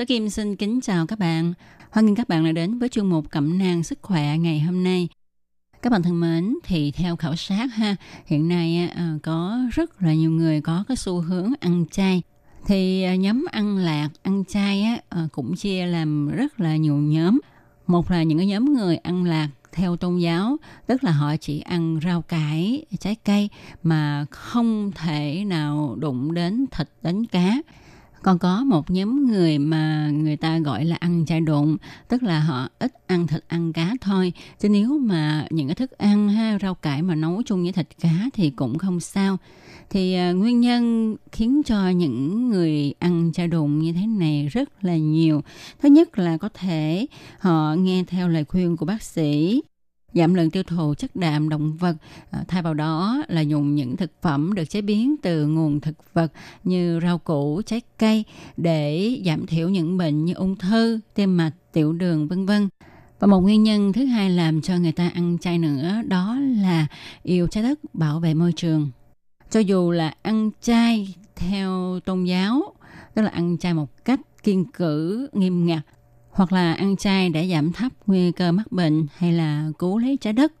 Tố Kim xin kính chào các bạn. Hoan nghênh các bạn đã đến với chuyên mục Cẩm nang sức khỏe ngày hôm nay. Các bạn thân mến, thì theo khảo sát ha, hiện nay à, có rất là nhiều người có cái xu hướng ăn chay. Thì à, nhóm ăn lạc, ăn chay á, à, cũng chia làm rất là nhiều nhóm. Một là những cái nhóm người ăn lạc theo tôn giáo, tức là họ chỉ ăn rau cải, trái cây mà không thể nào đụng đến thịt đến cá còn có một nhóm người mà người ta gọi là ăn chay độn tức là họ ít ăn thịt ăn cá thôi. Chứ nếu mà những cái thức ăn ha rau cải mà nấu chung với thịt cá thì cũng không sao. Thì à, nguyên nhân khiến cho những người ăn chay độn như thế này rất là nhiều. Thứ nhất là có thể họ nghe theo lời khuyên của bác sĩ giảm lượng tiêu thụ chất đạm động vật à, thay vào đó là dùng những thực phẩm được chế biến từ nguồn thực vật như rau củ trái cây để giảm thiểu những bệnh như ung thư tim mạch tiểu đường vân vân. Và một nguyên nhân thứ hai làm cho người ta ăn chay nữa đó là yêu trái đất bảo vệ môi trường. Cho dù là ăn chay theo tôn giáo tức là ăn chay một cách kiên cử nghiêm ngặt hoặc là ăn chay để giảm thấp nguy cơ mắc bệnh hay là cứu lấy trái đất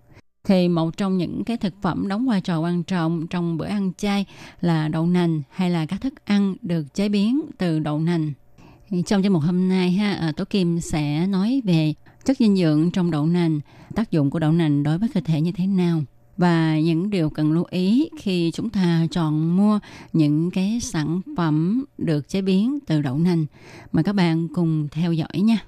thì một trong những cái thực phẩm đóng vai trò quan trọng trong bữa ăn chay là đậu nành hay là các thức ăn được chế biến từ đậu nành. Trong chương mục hôm nay ha, à, Tố Kim sẽ nói về chất dinh dưỡng trong đậu nành, tác dụng của đậu nành đối với cơ thể như thế nào và những điều cần lưu ý khi chúng ta chọn mua những cái sản phẩm được chế biến từ đậu nành. Mời các bạn cùng theo dõi nha.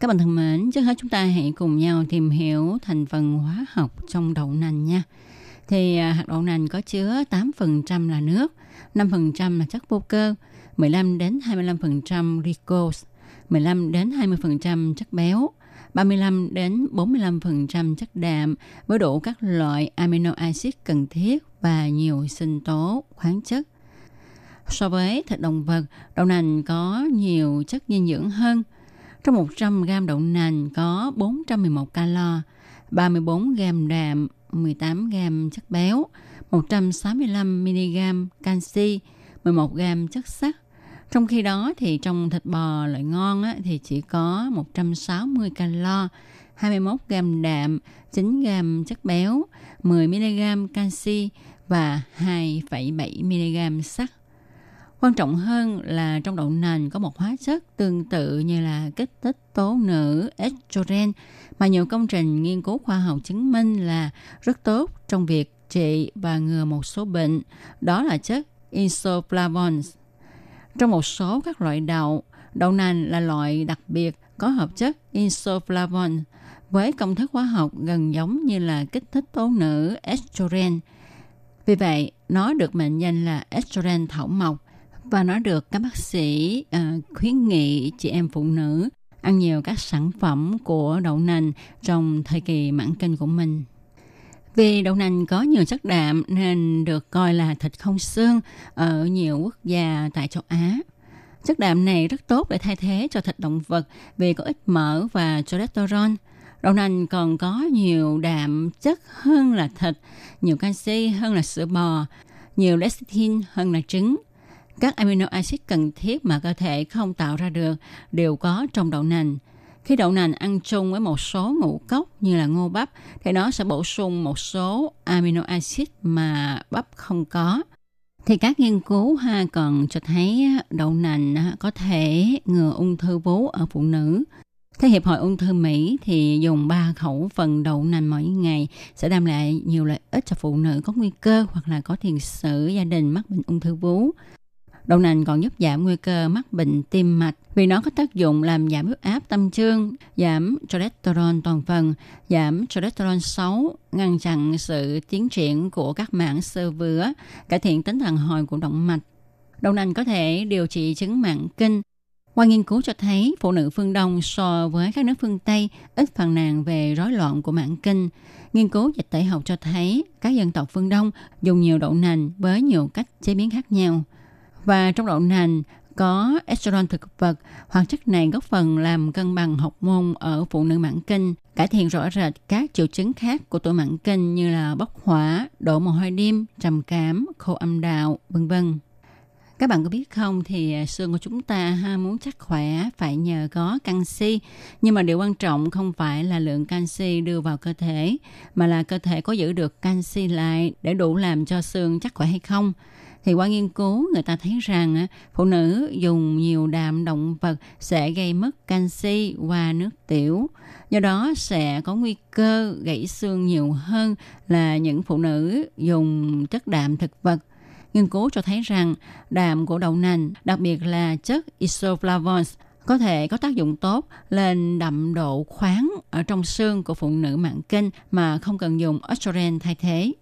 Các bạn thân mến, trước hết chúng ta hãy cùng nhau tìm hiểu thành phần hóa học trong đậu nành nha thì à, hạt đậu nành có chứa 8% là nước, 5% là chất vô cơ, 15 đến 25% glucose, 15 đến 20% chất béo, 35 đến 45% chất đạm với đủ các loại amino acid cần thiết và nhiều sinh tố, khoáng chất. So với thịt động vật, đậu nành có nhiều chất dinh dưỡng hơn. Trong 100 g đậu nành có 411 calo, 34 g đạm, 18 g chất béo, 165 mg canxi, 11 g chất sắt. Trong khi đó thì trong thịt bò loại ngon á, thì chỉ có 160 calo, 21 g đạm, 9 g chất béo, 10 mg canxi và 2,7 mg sắt. Quan trọng hơn là trong đậu nành có một hóa chất tương tự như là kích thích tố nữ estrogen mà nhiều công trình nghiên cứu khoa học chứng minh là rất tốt trong việc trị và ngừa một số bệnh, đó là chất isoflavones. Trong một số các loại đậu, đậu nành là loại đặc biệt có hợp chất isoflavones với công thức hóa học gần giống như là kích thích tố nữ estrogen. Vì vậy, nó được mệnh danh là estrogen thảo mộc và nó được các bác sĩ uh, khuyến nghị chị em phụ nữ ăn nhiều các sản phẩm của đậu nành trong thời kỳ mãn kinh của mình. Vì đậu nành có nhiều chất đạm nên được coi là thịt không xương ở nhiều quốc gia tại châu Á. Chất đạm này rất tốt để thay thế cho thịt động vật vì có ít mỡ và cholesterol. Đậu nành còn có nhiều đạm chất hơn là thịt, nhiều canxi hơn là sữa bò, nhiều lecithin hơn là trứng. Các amino acid cần thiết mà cơ thể không tạo ra được đều có trong đậu nành. Khi đậu nành ăn chung với một số ngũ cốc như là ngô bắp, thì nó sẽ bổ sung một số amino acid mà bắp không có. Thì các nghiên cứu ha, còn cho thấy đậu nành có thể ngừa ung thư vú ở phụ nữ. Theo Hiệp hội Ung thư Mỹ thì dùng 3 khẩu phần đậu nành mỗi ngày sẽ đem lại nhiều lợi ích cho phụ nữ có nguy cơ hoặc là có tiền sử gia đình mắc bệnh ung thư vú. Đậu nành còn giúp giảm nguy cơ mắc bệnh tim mạch vì nó có tác dụng làm giảm huyết áp tâm trương, giảm cholesterol toàn phần, giảm cholesterol xấu, ngăn chặn sự tiến triển của các mảng sơ vữa, cải thiện tính đàn hồi của động mạch. Đậu nành có thể điều trị chứng mạng kinh. Qua nghiên cứu cho thấy, phụ nữ phương Đông so với các nước phương Tây ít phàn nàn về rối loạn của mạng kinh. Nghiên cứu dịch tễ học cho thấy các dân tộc phương Đông dùng nhiều đậu nành với nhiều cách chế biến khác nhau – và trong đậu nành có estrogen thực vật. Hoạt chất này góp phần làm cân bằng học môn ở phụ nữ mãn kinh, cải thiện rõ rệt các triệu chứng khác của tuổi mãn kinh như là bốc hỏa, đổ mồ hôi đêm, trầm cảm, khô âm đạo, vân vân. Các bạn có biết không thì à, xương của chúng ta ha muốn chắc khỏe phải nhờ có canxi, nhưng mà điều quan trọng không phải là lượng canxi đưa vào cơ thể mà là cơ thể có giữ được canxi lại để đủ làm cho xương chắc khỏe hay không thì qua nghiên cứu, người ta thấy rằng phụ nữ dùng nhiều đạm động vật sẽ gây mất canxi qua nước tiểu do đó sẽ có nguy cơ gãy xương nhiều hơn là những phụ nữ dùng chất đạm thực vật nghiên cứu cho thấy rằng đạm của đậu nành, đặc biệt là chất isoflavones có thể có tác dụng tốt lên đậm độ khoáng ở trong xương của phụ nữ mạng kinh mà không cần dùng estrogen thay thế.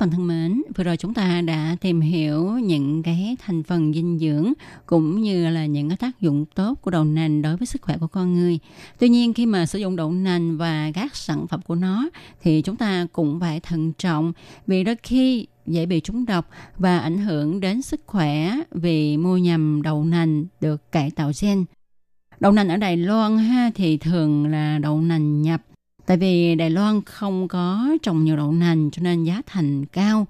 Bạn thân mến, vừa rồi chúng ta đã tìm hiểu những cái thành phần dinh dưỡng cũng như là những cái tác dụng tốt của đậu nành đối với sức khỏe của con người. Tuy nhiên khi mà sử dụng đậu nành và các sản phẩm của nó thì chúng ta cũng phải thận trọng vì đôi khi dễ bị trúng độc và ảnh hưởng đến sức khỏe vì mua nhầm đậu nành được cải tạo gen. Đậu nành ở Đài Loan ha thì thường là đậu nành nhập Tại vì Đài Loan không có trồng nhiều đậu nành cho nên giá thành cao.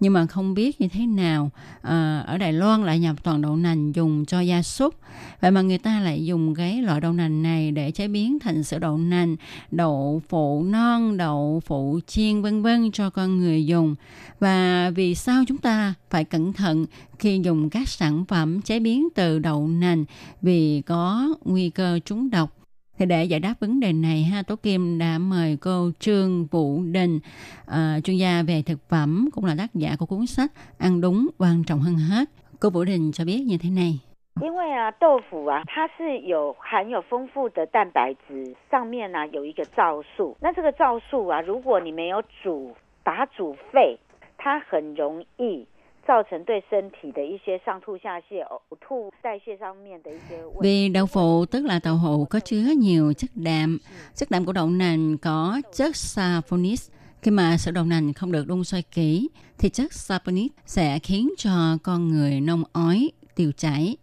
Nhưng mà không biết như thế nào à, ở Đài Loan lại nhập toàn đậu nành dùng cho gia súc. Vậy mà người ta lại dùng cái loại đậu nành này để chế biến thành sữa đậu nành, đậu phụ non, đậu phụ chiên vân vân cho con người dùng. Và vì sao chúng ta phải cẩn thận khi dùng các sản phẩm chế biến từ đậu nành vì có nguy cơ trúng độc thì để giải đáp vấn đề này, ha Tố Kim đã mời cô Trương Vũ Đình, uh, chuyên gia về thực phẩm, cũng là tác giả của cuốn sách Ăn đúng quan trọng hơn hết. Cô Vũ Đình cho biết như thế này. 因为啊，豆腐啊，它是有含有丰富的蛋白质，上面呢、啊、有一个皂素。那这个皂素啊，如果你没有煮，把它煮沸，它很容易 造成对身体的一些上吐下泻、呕吐、代谢上面的一些问题。 Vì đậu phụ tức là đậu hũ có chứa nhiều chất đạm. Chất đạm của đậu nành có chất saponis. Khi mà sữa đậu nành không được đun sôi kỹ thì chất saponis sẽ khiến cho con người nôn ói, tiêu chảy.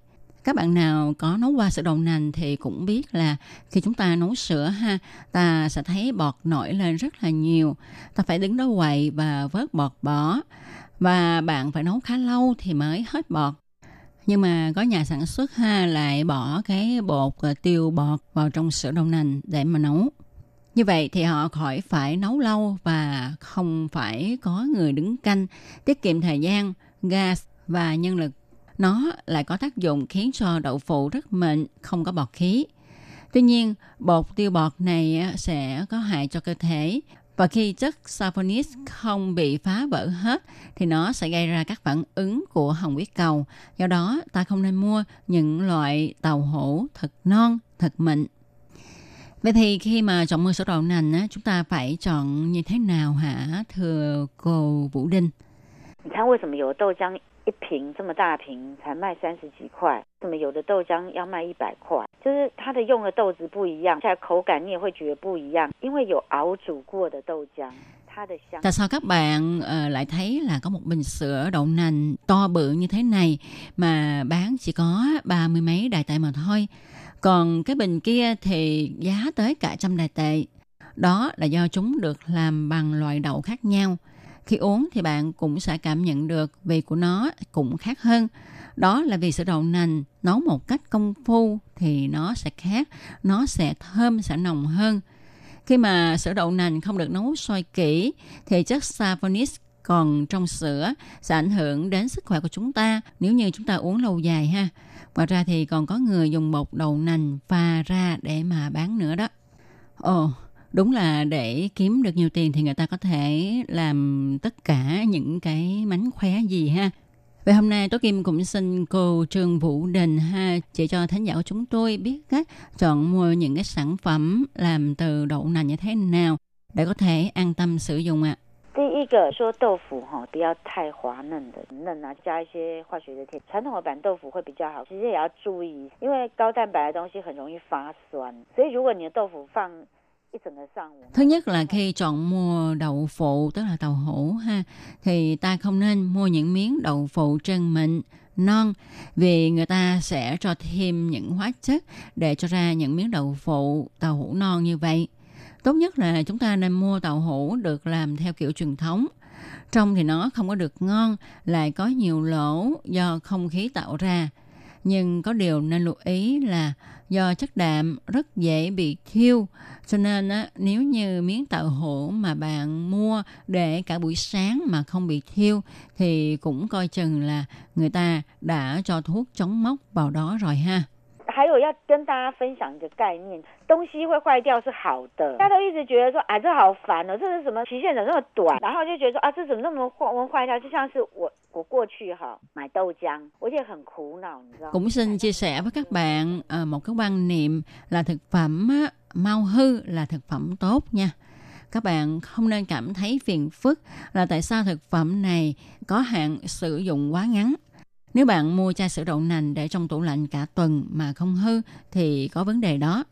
Các bạn nào có nấu qua sữa đậu nành thì cũng biết là khi chúng ta nấu sữa ha, ta sẽ thấy bọt nổi lên rất là nhiều. Ta phải đứng đó quậy và vớt bọt bỏ và bạn phải nấu khá lâu thì mới hết bọt nhưng mà có nhà sản xuất ha, lại bỏ cái bột ờ, tiêu bọt vào trong sữa đậu nành để mà nấu. Như vậy thì họ khỏi phải nấu lâu và không phải có người đứng canh, tiết kiệm thời gian, gas và nhân lực. Nó lại có tác dụng khiến cho đậu phụ rất mịn, không có bọt khí. Tuy nhiên, bột tiêu bọt này sẽ có hại cho cơ thể và khi chất saponis không bị phá vỡ hết thì nó sẽ gây ra các phản ứng của hồng huyết cầu. Do đó, ta không nên mua những loại tàu hũ thật non, thật mịn. Vậy thì khi mà chọn mua sữa đậu nành á, chúng ta phải chọn như thế nào hả thưa cô Vũ Đinh? 你看为什么有的豆浆 一瓶这么大瓶才卖三十几块？怎么有的豆浆要卖一百块？就 就是它的用的豆子不一样，在口感你也会觉得不一样，因为有熬煮过的豆浆。它的香 Tại sao các bạn ờ, lại thấy là có một bình sữa đậu nành to bự như thế này mà bán chỉ có ba mươi mấy đài tệ mà thôi. Còn cái bình kia thì giá tới cả trăm đài tệ. Đó là do chúng được làm bằng loại đậu khác nhau. Khi uống thì bạn cũng sẽ cảm nhận được vị của nó cũng khác hơn. Đó là vì sữa đậu nành nấu một cách công phu thì nó sẽ khác, nó sẽ thơm, sẽ nồng hơn. Khi mà sữa đậu nành không được nấu sôi kỹ thì chất saponis còn trong sữa sẽ ảnh hưởng đến sức khỏe của chúng ta nếu như chúng ta uống lâu dài ha. Ngoài ra thì còn có người dùng bột đậu nành pha ra để mà bán nữa đó. Ồ, đúng là để kiếm được nhiều tiền thì người ta có thể làm tất cả những cái mánh khóe gì ha. Vậy hôm nay Tố Kim cũng xin cô Trương Vũ Đình ha chỉ cho thánh giả của chúng tôi biết cách chọn mua những cái sản phẩm làm từ đậu nành như thế nào để có thể an tâm sử dụng ạ. 第一个说豆腐哈，不要太滑嫩的嫩啊，加一些化学的添。传统的板豆腐会比较好，其实也要注意，因为高蛋白的东西很容易发酸，所以如果你的豆腐放一整个上午， Thứ nhất là khi chọn mua đậu phụ tức là đậu hũ ha thì ta không nên mua những miếng đậu phụ trơn mịn non vì người ta sẽ cho thêm những hóa chất để cho ra những miếng đậu phụ đậu hũ non như vậy. Tốt nhất là chúng ta nên mua đậu hũ được làm theo kiểu truyền thống. Trong thì nó không có được ngon, lại có nhiều lỗ do không khí tạo ra. Nhưng có điều nên lưu ý là do chất đạm rất dễ bị thiêu cho nên á, nếu như miếng tàu hũ mà bạn mua để cả buổi sáng mà không bị thiêu thì cũng coi chừng là người ta đã cho thuốc chống mốc vào đó rồi ha. 还有要跟大家分享一个概念，东西会坏掉是好的，大家都一直觉得说，啊，这好烦哦，这是什么期限怎么那么短？然后就觉得说，啊，这怎么那么坏坏掉？就像是我我过去哈买豆浆，我也很苦恼，你知道吗？ Cũng xin chia sẻ với các bạn à, một cái quan niệm là thực phẩm á, mau hư là thực phẩm tốt nha. Các bạn không nên cảm thấy phiền phức là tại sao thực phẩm này có hạn sử dụng quá ngắn. nếu bạn mua chai sữa đậu nành để trong tủ lạnh cả tuần mà không hư, thì có vấn đề đó.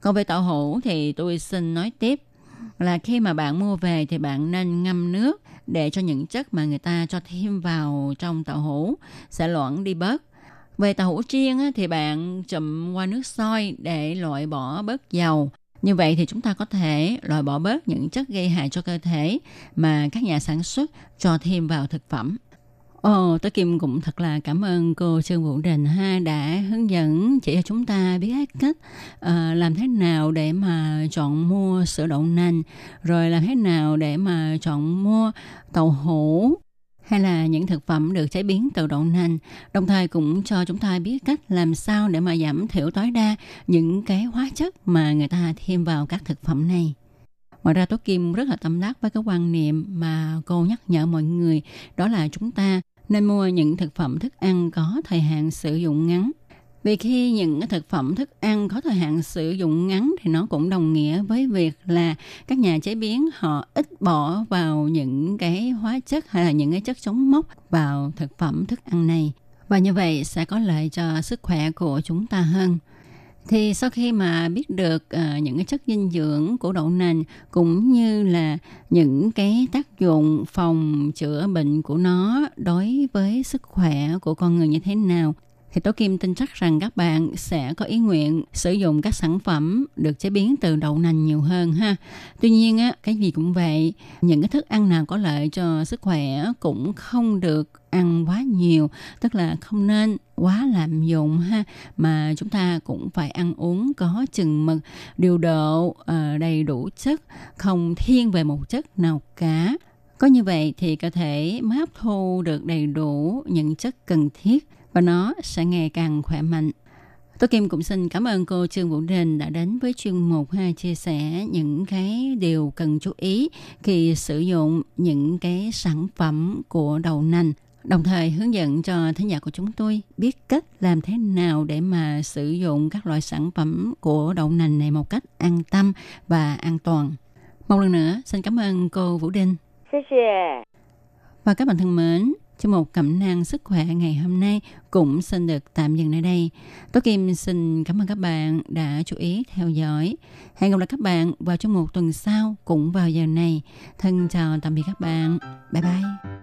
Còn về tàu hũ thì tôi xin nói tiếp là khi mà bạn mua về thì bạn nên ngâm nước để cho những chất mà người ta cho thêm vào trong tàu hũ sẽ loãng đi bớt. Về tàu hũ chiên thì bạn chụm qua nước sôi để loại bỏ bớt dầu. Như vậy thì chúng ta có thể loại bỏ bớt những chất gây hại cho cơ thể mà các nhà sản xuất cho thêm vào thực phẩm. Ồ, tôi Kim cũng thật là cảm ơn cô Trương Vũ Đình ha đã hướng dẫn chỉ cho chúng ta biết cách uh, làm thế nào để mà chọn mua sữa đậu nành, rồi làm thế nào để mà chọn mua tàu hũ hay là những thực phẩm được chế biến từ đậu nành, đồng thời cũng cho chúng ta biết cách làm sao để mà giảm thiểu tối đa những cái hóa chất mà người ta thêm vào các thực phẩm này. Ngoài ra Tố Kim rất là tâm đắc với cái quan niệm mà cô nhắc nhở mọi người đó là chúng ta nên mua những thực phẩm thức ăn có thời hạn sử dụng ngắn. Vì khi những cái thực phẩm thức ăn có thời hạn sử dụng ngắn thì nó cũng đồng nghĩa với việc là các nhà chế biến họ ít bỏ vào những cái hóa chất hay là những cái chất chống mốc vào thực phẩm thức ăn này. Và như vậy sẽ có lợi cho sức khỏe của chúng ta hơn thì sau khi mà biết được uh, những cái chất dinh dưỡng của đậu nành cũng như là những cái tác dụng phòng chữa bệnh của nó đối với sức khỏe của con người như thế nào thì Tố Kim tin chắc rằng các bạn sẽ có ý nguyện sử dụng các sản phẩm được chế biến từ đậu nành nhiều hơn ha. Tuy nhiên á, cái gì cũng vậy, những cái thức ăn nào có lợi cho sức khỏe cũng không được ăn quá nhiều, tức là không nên quá lạm dụng ha, mà chúng ta cũng phải ăn uống có chừng mực, điều độ, ờ, đầy đủ chất, không thiên về một chất nào cả. Có như vậy thì cơ thể mới hấp thu được đầy đủ những chất cần thiết và nó sẽ ngày càng khỏe mạnh. Tôi Kim cũng xin cảm ơn cô Trương Vũ Đình đã đến với chuyên mục ha chia sẻ những cái điều cần chú ý khi sử dụng những cái sản phẩm của đậu nành. Đồng thời hướng dẫn cho thính giả của chúng tôi biết cách làm thế nào để mà sử dụng các loại sản phẩm của đậu nành này một cách an tâm và an toàn. Một lần nữa, xin cảm ơn cô Vũ 谢。Và các bạn thân mến, Chương mục cẩm nang sức khỏe ngày hôm nay cũng xin được tạm dừng nơi đây. Tố Kim xin cảm ơn các bạn đã chú ý theo dõi. Hẹn gặp lại các bạn vào trong một tuần sau cũng vào giờ này. Thân chào tạm biệt các bạn. Bye bye.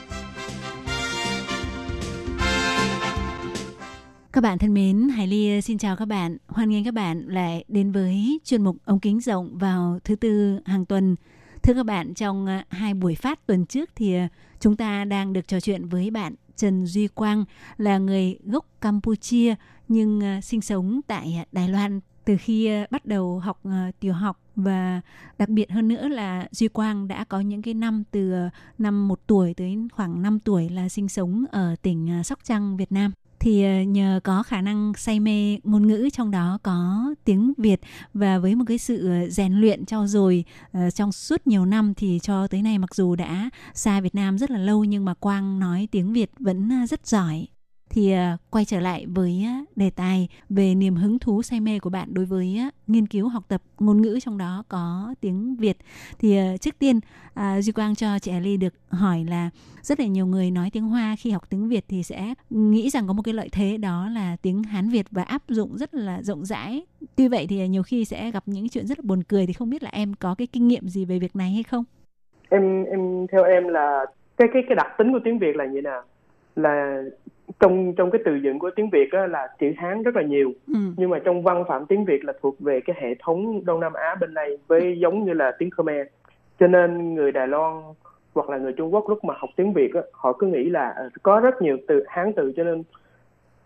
Các bạn thân mến, Hải Ly ờ, xin chào các bạn. Hoan nghênh các bạn lại đến với chuyên mục ống kính rộng vào thứ tư hàng tuần. Thưa các bạn, trong ờ, hai buổi phát tuần trước thì ờ, chúng ta đang được trò chuyện với bạn Trần Duy Quang là người gốc Campuchia nhưng sinh sống tại Đài Loan từ khi bắt đầu học tiểu học và đặc biệt hơn nữa là Duy Quang đã có những cái năm từ năm một tuổi tới khoảng 5 tuổi là sinh sống ở tỉnh Sóc Trăng, Việt Nam thì ờ, nhờ có khả năng say mê ngôn ngữ trong đó có tiếng Việt và với một cái sự ờ, rèn luyện trau dồi uh, ờ, trong suốt nhiều năm thì cho tới nay mặc dù đã xa Việt Nam rất là lâu nhưng mà Quang nói tiếng Việt vẫn rất giỏi thì à, quay trở lại với đề tài về niềm hứng thú say mê của bạn đối với nghiên cứu học tập ngôn ngữ trong đó có tiếng Việt thì à, trước tiên à, Duy Quang cho chị Ly được hỏi là rất là nhiều người nói tiếng Hoa khi học tiếng Việt thì sẽ nghĩ rằng có một cái lợi thế đó là tiếng Hán Việt và áp dụng rất là rộng rãi. Tuy vậy thì nhiều khi sẽ gặp những chuyện rất là buồn cười thì không biết là em có cái kinh nghiệm gì về việc này hay không? Em em theo em là cái cái cái đặc tính của tiếng Việt là như nào? Là trong trong cái từ vựng của tiếng Việt á, là chữ Hán rất là nhiều ừ. nhưng mà trong văn phạm tiếng Việt là thuộc về cái hệ thống Đông Nam Á bên này với giống như là tiếng Khmer cho nên người Đài Loan hoặc là người Trung Quốc lúc mà học tiếng Việt á, họ cứ nghĩ là à, có rất nhiều từ Hán từ cho nên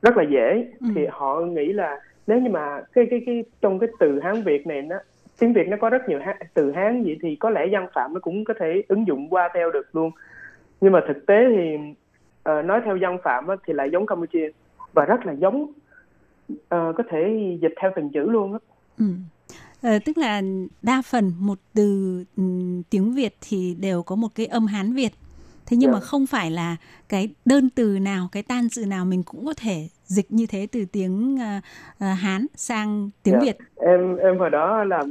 rất là dễ ừ. thì họ nghĩ là nếu như mà cái cái cái trong cái từ Hán Việt này nó tiếng Việt nó có rất nhiều Hán, từ Hán vậy thì có lẽ văn phạm nó cũng có thể ứng dụng qua theo được luôn nhưng mà thực tế thì uh, nói theo dân phạm á, thì lại giống Campuchia và rất là giống uh, có thể dịch theo từng chữ luôn á. Ừ. Ờ, tức là đa phần một từ um, tiếng Việt thì đều có một cái âm Hán Việt. Thế nhưng yeah. mà dạ. không phải là cái đơn từ nào, cái tan từ nào mình cũng có thể dịch như thế từ tiếng uh, uh, Hán sang tiếng yeah. Dạ. Việt. Em em hồi đó làm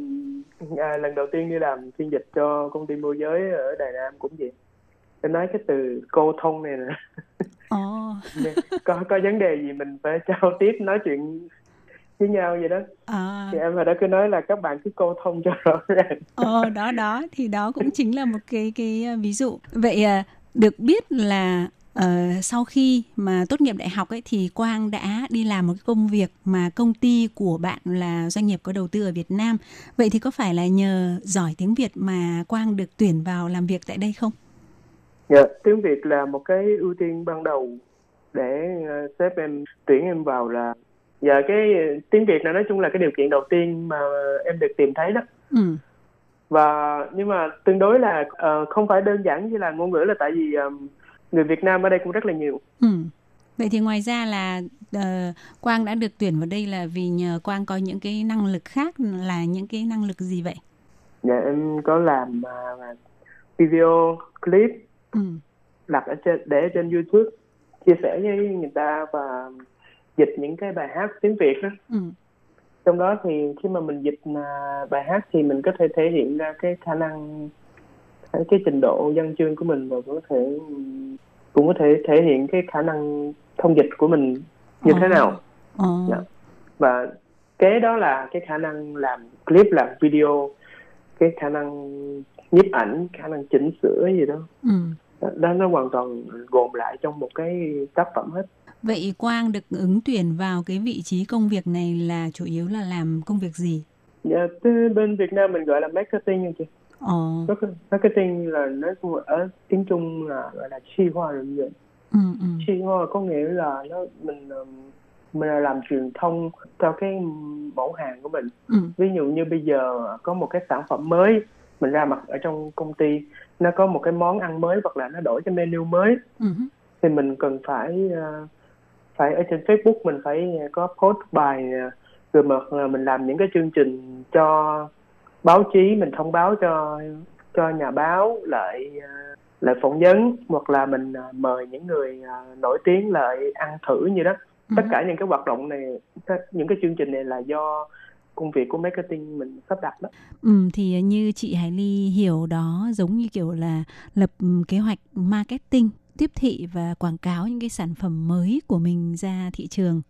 à, lần đầu tiên đi làm phiên dịch cho công ty môi giới ở Đài Nam cũng vậy tôi nói cái từ cô thông này nè oh. có có vấn đề gì mình phải giao tiếp nói chuyện với nhau vậy đó à. thì em hồi đó cứ nói là các bạn cứ cô thông cho rõ ràng ờ đó đó thì đó cũng chính là một cái cái ví dụ vậy được biết là uh, sau khi mà tốt nghiệp đại học ấy thì Quang đã đi làm một cái công việc mà công ty của bạn là doanh nghiệp có đầu tư ở Việt Nam vậy thì có phải là nhờ giỏi tiếng Việt mà Quang được tuyển vào làm việc tại đây không? Dạ, tiếng Việt là một cái ưu tiên ban đầu để uh, sếp em tuyển em vào là dạ, cái tiếng Việt này nói chung là cái điều kiện đầu tiên mà em được tìm thấy đó. Ừ. Và nhưng mà tương đối là uh, không phải đơn giản như là ngôn ngữ là tại vì um, người Việt Nam ở đây cũng rất là nhiều. Ừ. Vậy thì ngoài ra là uh, Quang đã được tuyển vào đây là vì nhờ Quang có những cái năng lực khác là những cái năng lực gì vậy? Dạ em có làm uh, video clip ừ. đặt ở trên để trên YouTube chia sẻ với người ta và dịch những cái bài hát tiếng Việt đó. Ừ. Trong đó thì khi mà mình dịch mà bài hát thì mình có thể thể hiện ra cái khả năng cái trình độ văn chương của mình và cũng có thể cũng có thể thể hiện cái khả năng thông dịch của mình như ờ. thế nào. Ờ. Dạ. Và kế đó là cái khả năng làm clip làm video cái khả năng nhiếp ảnh khả năng chỉnh sửa gì đó Ừ. đó nó hoàn toàn gồm lại trong một cái tác phẩm hết. Vậy Quang được ứng tuyển vào cái vị trí công việc này là chủ yếu là làm công việc gì? dạ, bên Việt Nam mình gọi là marketing chị. Ồ, marketing là nó ở tiếng Trung là gọi là chi hoa rồi vậy ừ, ừ, chi hoa có nghĩa là nó mình mình là làm truyền thông cho cái mẫu hàng của mình. Ừ, ví dụ như bây giờ có một cái sản phẩm mới mình ra mặt ở trong công ty nó có một cái món ăn mới hoặc là nó đổi cái menu mới. Ừ, thì mình cần phải ờ, phải ở trên Facebook mình phải có post bài ờ, rồi mà ờ, mình làm những cái chương trình cho báo chí mình thông báo cho cho nhà báo lại lại phỏng vấn hoặc là mình mời những người nổi tiếng lại ăn thử như đó. Ừ. tất cả những cái hoạt động này những cái chương trình này là do công việc của marketing mình sắp đặt đó Ừ, thì như chị Hải Ly hiểu đó giống như kiểu là lập ừ, kế hoạch marketing, tiếp thị và quảng cáo những cái sản phẩm mới của mình ra thị trường.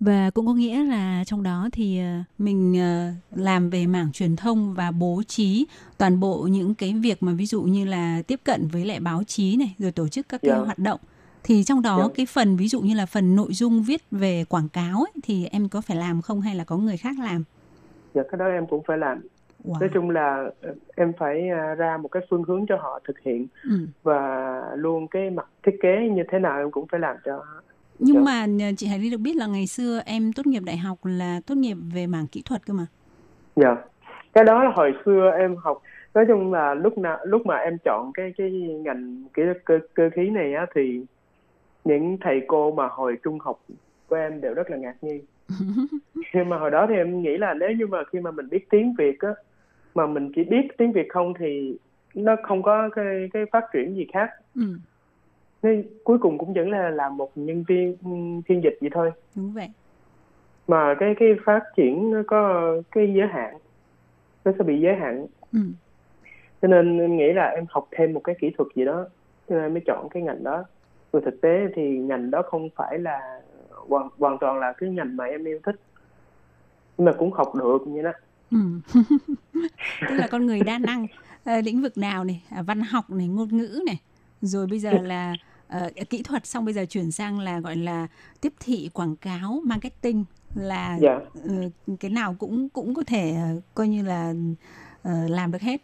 Và cũng có nghĩa là trong đó thì ờ, mình ờ, làm về mảng truyền thông và bố trí toàn bộ những cái việc mà ví dụ như là tiếp cận với lại báo chí này rồi tổ chức các cái Dạ. hoạt động. Thì trong đó Dạ. cái phần ví dụ như là phần nội dung viết về quảng cáo ấy, thì em có phải làm không hay là có người khác làm? Và cái đó em cũng phải làm Wow. nói chung là ờ, em phải ờ, ra một cái phương hướng cho họ thực hiện Ừ. và luôn cái mặt thiết kế như thế nào em cũng phải làm cho Nhưng Dạ. mà nhờ chị Hải Ly được biết là ngày xưa em tốt nghiệp đại học là tốt nghiệp về mảng kỹ thuật cơ mà. dạ cái đó là hồi xưa em học nói chung là lúc nào lúc mà em chọn cái cái ngành kỹ cơ, cơ khí này á thì những thầy cô mà hồi trung học của em đều rất là ngạc nhiên [laughs] nhưng mà hồi đó thì em nghĩ là nếu như mà khi mà mình biết tiếng Việt á mà mình chỉ biết tiếng Việt không thì nó không có cái cái phát triển gì khác. Ừ, nên cuối cùng cũng vẫn là làm một nhân viên ừ, phiên dịch vậy thôi. Đúng vậy. mà cái cái phát triển nó có cái giới hạn nó sẽ bị giới hạn. Ừ. cho nên em nghĩ là em học thêm một cái kỹ thuật gì đó cho nên em mới chọn cái ngành đó. Rồi thực tế thì ngành đó không phải là hoàn hoàn toàn là cái ngành mà em yêu thích. Nhưng mà cũng học được như đó. Ừ. [laughs] Tức là con người đa năng Ờ, lĩnh vực nào này, à, văn học này, ngôn ngữ này, rồi bây giờ là ờ, kỹ thuật xong bây giờ chuyển sang là gọi là tiếp thị quảng cáo, marketing là dạ. ờ, cái nào cũng cũng có thể ờ, coi như là ờ, làm được hết.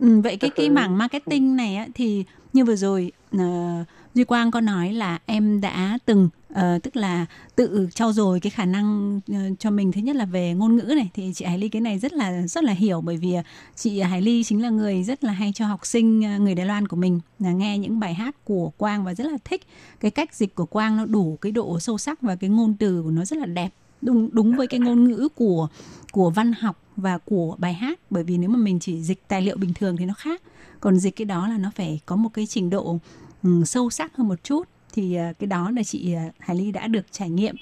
Ừ, vậy cái cái sự- mảng marketing này á, thì như vừa rồi ờ, Duy Quang có nói là em đã từng Ờ, tức là tự trau dồi cái khả năng uh, cho mình thứ nhất là về ngôn ngữ này. Thì chị Hải Ly cái này rất là rất là hiểu bởi vì ờ, chị Hải Ly chính là người rất là hay cho học sinh uh, người Đài Loan của mình là nghe những bài hát của Quang và rất là thích. Cái cách dịch của Quang nó đủ cái độ sâu sắc và cái ngôn từ của nó rất là đẹp. Đúng đúng với cái ngôn ngữ của của văn học và của bài hát. Bởi vì nếu mà mình chỉ dịch tài liệu bình thường thì nó khác. Còn dịch cái đó là nó phải có một cái trình độ um, sâu sắc hơn một chút thì ờ, cái đó là chị ờ, Hải Ly đã được trải nghiệm.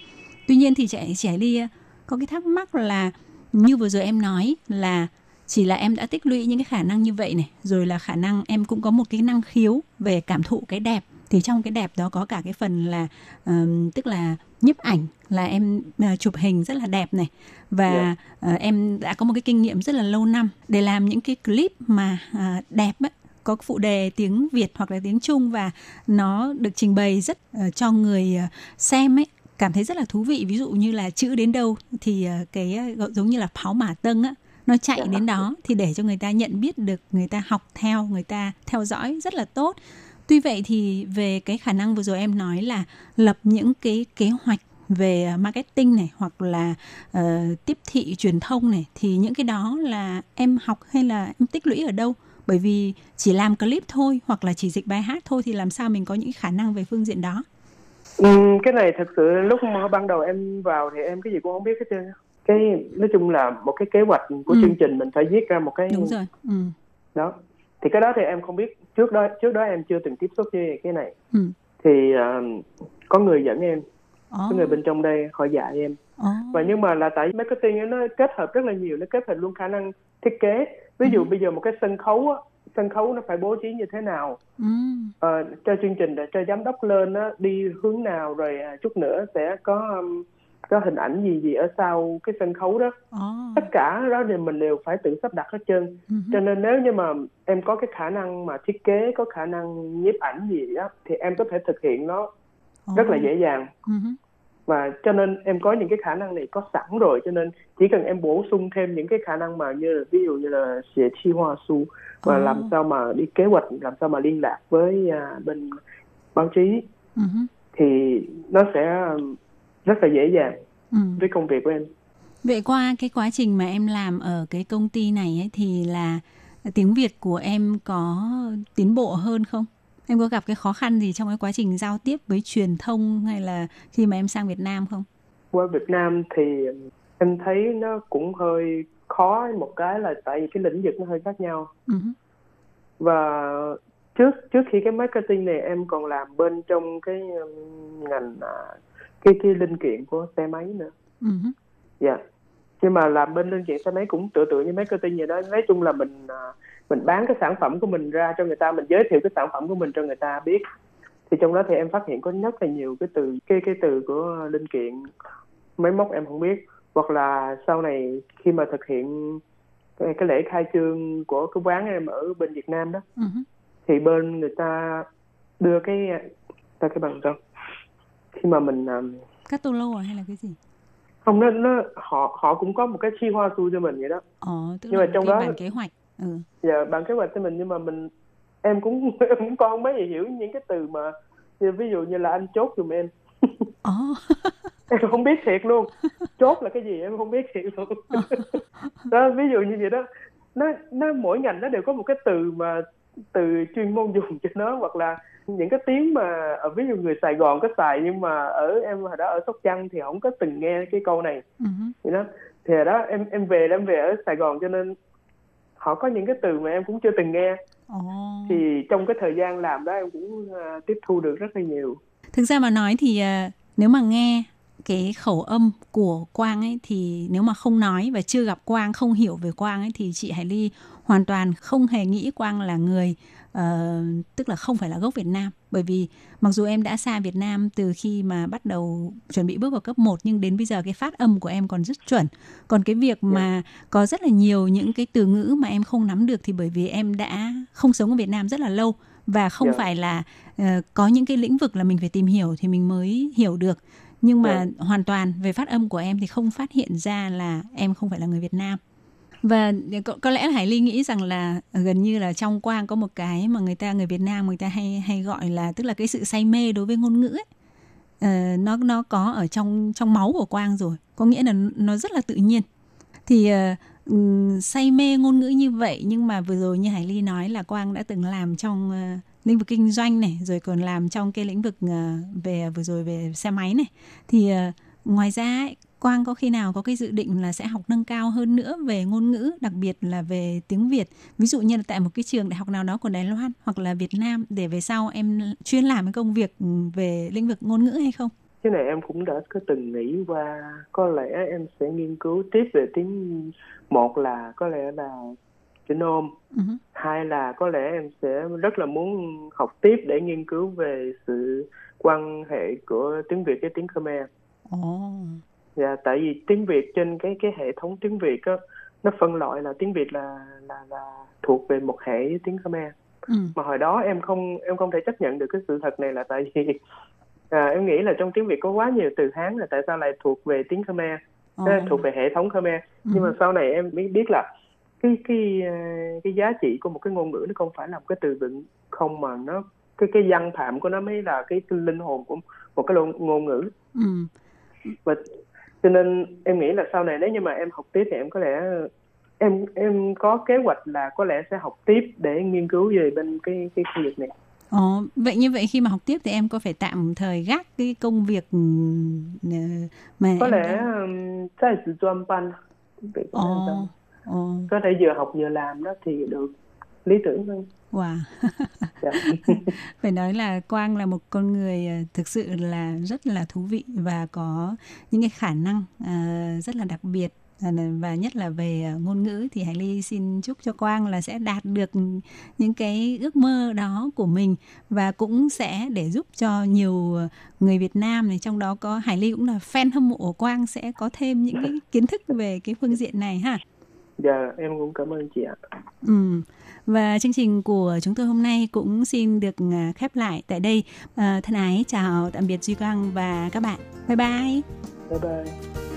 Tuy nhiên thì chị, chị Hải Ly ờ, có cái thắc mắc là như vừa rồi em nói là chỉ là em đã tích lũy những cái khả năng như vậy này rồi là khả năng em cũng có một cái năng khiếu về cảm thụ cái đẹp. Thì trong cái đẹp đó có cả cái phần là ờm, tức là nhiếp ảnh là em ờ, chụp hình rất là đẹp này. Và ờ, em đã có một cái kinh nghiệm rất là lâu năm để làm những cái clip mà à, đẹp ấy, có phụ đề tiếng Việt hoặc là tiếng Trung và nó được trình bày rất uh, cho người uh, xem ấy cảm thấy rất là thú vị. Ví dụ như là chữ đến đâu thì uh, cái giống như là pháo mã tân á nó chạy đến đó thì để cho người ta nhận biết được người ta học theo người ta theo dõi rất là tốt. Tuy vậy thì về cái khả năng vừa rồi em nói là lập những cái kế hoạch về marketing này hoặc là uh, tiếp thị truyền thông này thì những cái đó là em học hay là em tích lũy ở đâu? Bởi vì chỉ làm clip thôi hoặc là chỉ dịch bài hát thôi thì làm sao mình có những khả năng về phương diện đó? Ừ, cái này thật sự lúc ban đầu em vào thì em cái gì cũng không biết hết trơn cái nói chung là một cái kế hoạch của Ừ. chương trình mình phải viết ra một cái đúng rồi ừ. đó. Thì cái đó thì em không biết. Trước đó trước đó em chưa từng tiếp xúc với cái này. Ừ. thì ờ, có người dẫn em. Ồ, có người bên trong đây họ dạy em ồ, và nhưng mà là tại marketing ấy, nó kết hợp rất là nhiều nó kết hợp luôn khả năng thiết kế ví dụ Ừ. bây giờ một cái sân khấu á sân khấu nó phải bố trí như thế nào ừ. Ờ, cho chương trình để cho giám đốc lên á, đi hướng nào rồi à, chút nữa sẽ có um, có hình ảnh gì gì ở sau cái sân khấu đó oh. tất cả đó thì mình đều phải tự sắp đặt hết trơn uh-huh. cho nên nếu như mà em có cái khả năng mà thiết kế có khả năng nhiếp ảnh gì đó thì em có thể thực hiện nó oh. rất là dễ dàng uh-huh. Và cho nên em có những cái khả năng này có sẵn rồi cho nên chỉ cần em bổ sung thêm những cái khả năng mà như là ví dụ như là 写 chi hoa su và oh. làm sao mà đi kế hoạch làm sao mà liên lạc với uh, bên báo chí uh-huh. thì nó sẽ rất là dễ dàng ừ. với công việc của em. Vậy qua cái quá trình mà em làm ở cái công ty này ấy, thì là tiếng Việt của em có tiến bộ hơn không? Em có gặp cái khó khăn gì trong cái quá trình giao tiếp với truyền thông hay là khi mà em sang Việt Nam không? Qua Việt Nam thì em thấy nó cũng hơi khó một cái là tại vì cái lĩnh vực nó hơi khác nhau. Uh-huh. Và trước trước khi cái marketing này em còn làm bên trong cái ngành uh, cái cái linh kiện của xe máy nữa uh-huh. dạ nhưng mà làm bên linh kiện xe máy cũng tự tự như marketing vậy đó nói chung là mình à, mình bán cái sản phẩm của mình ra cho người ta mình giới thiệu cái sản phẩm của mình cho người ta biết. Thì trong đó thì em phát hiện có rất là nhiều cái từ cái cái từ của linh kiện. Máy móc em không biết. Hoặc là sau này khi mà thực hiện cái, cái lễ khai trương của cái quán em ở bên Việt Nam đó uh-huh. thì bên người ta đưa cái ta cái bằng đâu khi mà mình um, cắt tô lô à hay là cái gì? không nó nó họ họ cũng có một cái chi hoa su cho mình vậy đó. Ờ, tức nhưng là mà trong đó bản kế hoạch ừ. dạ bản kế hoạch cho mình nhưng mà mình em cũng [laughs] em cũng con mấy hiểu những cái từ mà ví dụ như là anh chốt giùm em. [laughs] Oh. [laughs] em không biết thiệt luôn. Chốt là cái gì em không biết thiệt luôn. Đó ví dụ như vậy đó. Nó nó mỗi ngành nó đều có một cái từ mà từ chuyên môn dùng cho nó hoặc là những cái tiếng mà ở ví dụ người Sài Gòn có xài nhưng mà ở em hồi đó ở Sóc Trăng thì không có từng nghe cái câu này. Uh-huh. thì đó. Thì đó em em về em về ở Sài Gòn cho nên họ có những cái từ mà em cũng chưa từng nghe. Oh. thì trong cái thời gian làm đó em cũng uh, tiếp thu được rất là nhiều. Thực ra mà nói thì uh, nếu mà nghe cái khẩu âm của Quang ấy thì nếu mà không nói và chưa gặp Quang không hiểu về Quang ấy thì chị Hải Ly hoàn toàn không hề nghĩ Quang là người uh, tức là không phải là gốc Việt Nam bởi vì mặc dù em đã xa Việt Nam từ khi mà bắt đầu chuẩn bị bước vào cấp 1 nhưng đến bây giờ cái phát âm của em còn rất chuẩn. Còn cái việc mà có rất là nhiều những cái từ ngữ mà em không nắm được thì bởi vì em đã không sống ở Việt Nam rất là lâu và không yeah. phải là uh, có những cái lĩnh vực là mình phải tìm hiểu thì mình mới hiểu được nhưng mà yeah. hoàn toàn về phát âm của em thì không phát hiện ra là em không phải là người Việt Nam và có, có lẽ Hải Ly nghĩ rằng là gần như là trong Quang có một cái mà người ta người Việt Nam người ta hay hay gọi là tức là cái sự say mê đối với ngôn ngữ ấy. Ờ, nó nó có ở trong trong máu của Quang rồi, có nghĩa là nó rất là tự nhiên. Thì uh, say mê ngôn ngữ như vậy nhưng mà vừa rồi như Hải Ly nói là Quang đã từng làm trong uh, lĩnh vực kinh doanh này, rồi còn làm trong cái lĩnh vực uh, về vừa rồi về xe máy này. Thì uh, ngoài ra ấy, Quang có khi nào có cái dự định là sẽ học nâng cao hơn nữa về ngôn ngữ, đặc biệt là về tiếng Việt, ví dụ như là tại một cái trường đại học nào đó của Đài Loan hoặc là Việt Nam để về sau em chuyên làm cái công việc về lĩnh vực ngôn ngữ hay không? Cái này em cũng đã có từng nghĩ qua, có lẽ em sẽ nghiên cứu tiếp về tiếng một là có lẽ là chữ nôm, uh-huh. hai là có lẽ em sẽ rất là muốn học tiếp để nghiên cứu về sự quan hệ của tiếng Việt với tiếng Khmer. Oh dạ tại vì tiếng việt trên cái cái hệ thống tiếng việt á nó phân loại là tiếng việt là là là thuộc về một hệ tiếng khmer ừ. mà hồi đó em không em không thể chấp nhận được cái sự thật này là tại vì [laughs] à, em nghĩ là trong tiếng việt có quá nhiều từ hán là tại sao lại thuộc về tiếng khmer oh. thuộc về hệ thống khmer ừ. nhưng mà sau này em mới biết là cái cái à, cái giá trị của một cái ngôn ngữ nó không phải là một cái từ vựng không mà nó cái cái văn phạm của nó mới là cái, cái linh hồn của một cái ngôn ngữ ừ. Và cho nên em nghĩ là sau này nếu như mà em học tiếp thì em có lẽ em em có kế hoạch là có lẽ sẽ học tiếp để nghiên cứu về bên cái cái khu vực này. Ồ, vậy như vậy khi mà học tiếp thì em có phải tạm thời gác cái công việc ừ, mà có lẽ tại sự chuyên ban có thể vừa học vừa làm đó thì được lý tưởng hơn. Wow. [laughs] Phải nói là Quang là một con người ờ, thực sự là rất là thú vị và có những cái khả năng uh, rất là đặc biệt À, và nhất là về à, ngôn ngữ thì Hải Ly xin chúc cho Quang là sẽ đạt được những cái ước mơ đó của mình và cũng sẽ để giúp cho nhiều người Việt Nam này trong đó có Hải Ly cũng là fan hâm mộ của Quang sẽ có thêm những cái kiến thức về cái phương diện này ha. Dạ, em cũng cảm ơn chị ạ. Ừ. Và chương trình của chúng tôi hôm nay cũng xin được à, khép lại tại đây. À, thân ái chào tạm biệt Duy Quang và các bạn. Bye bye. Bye bye.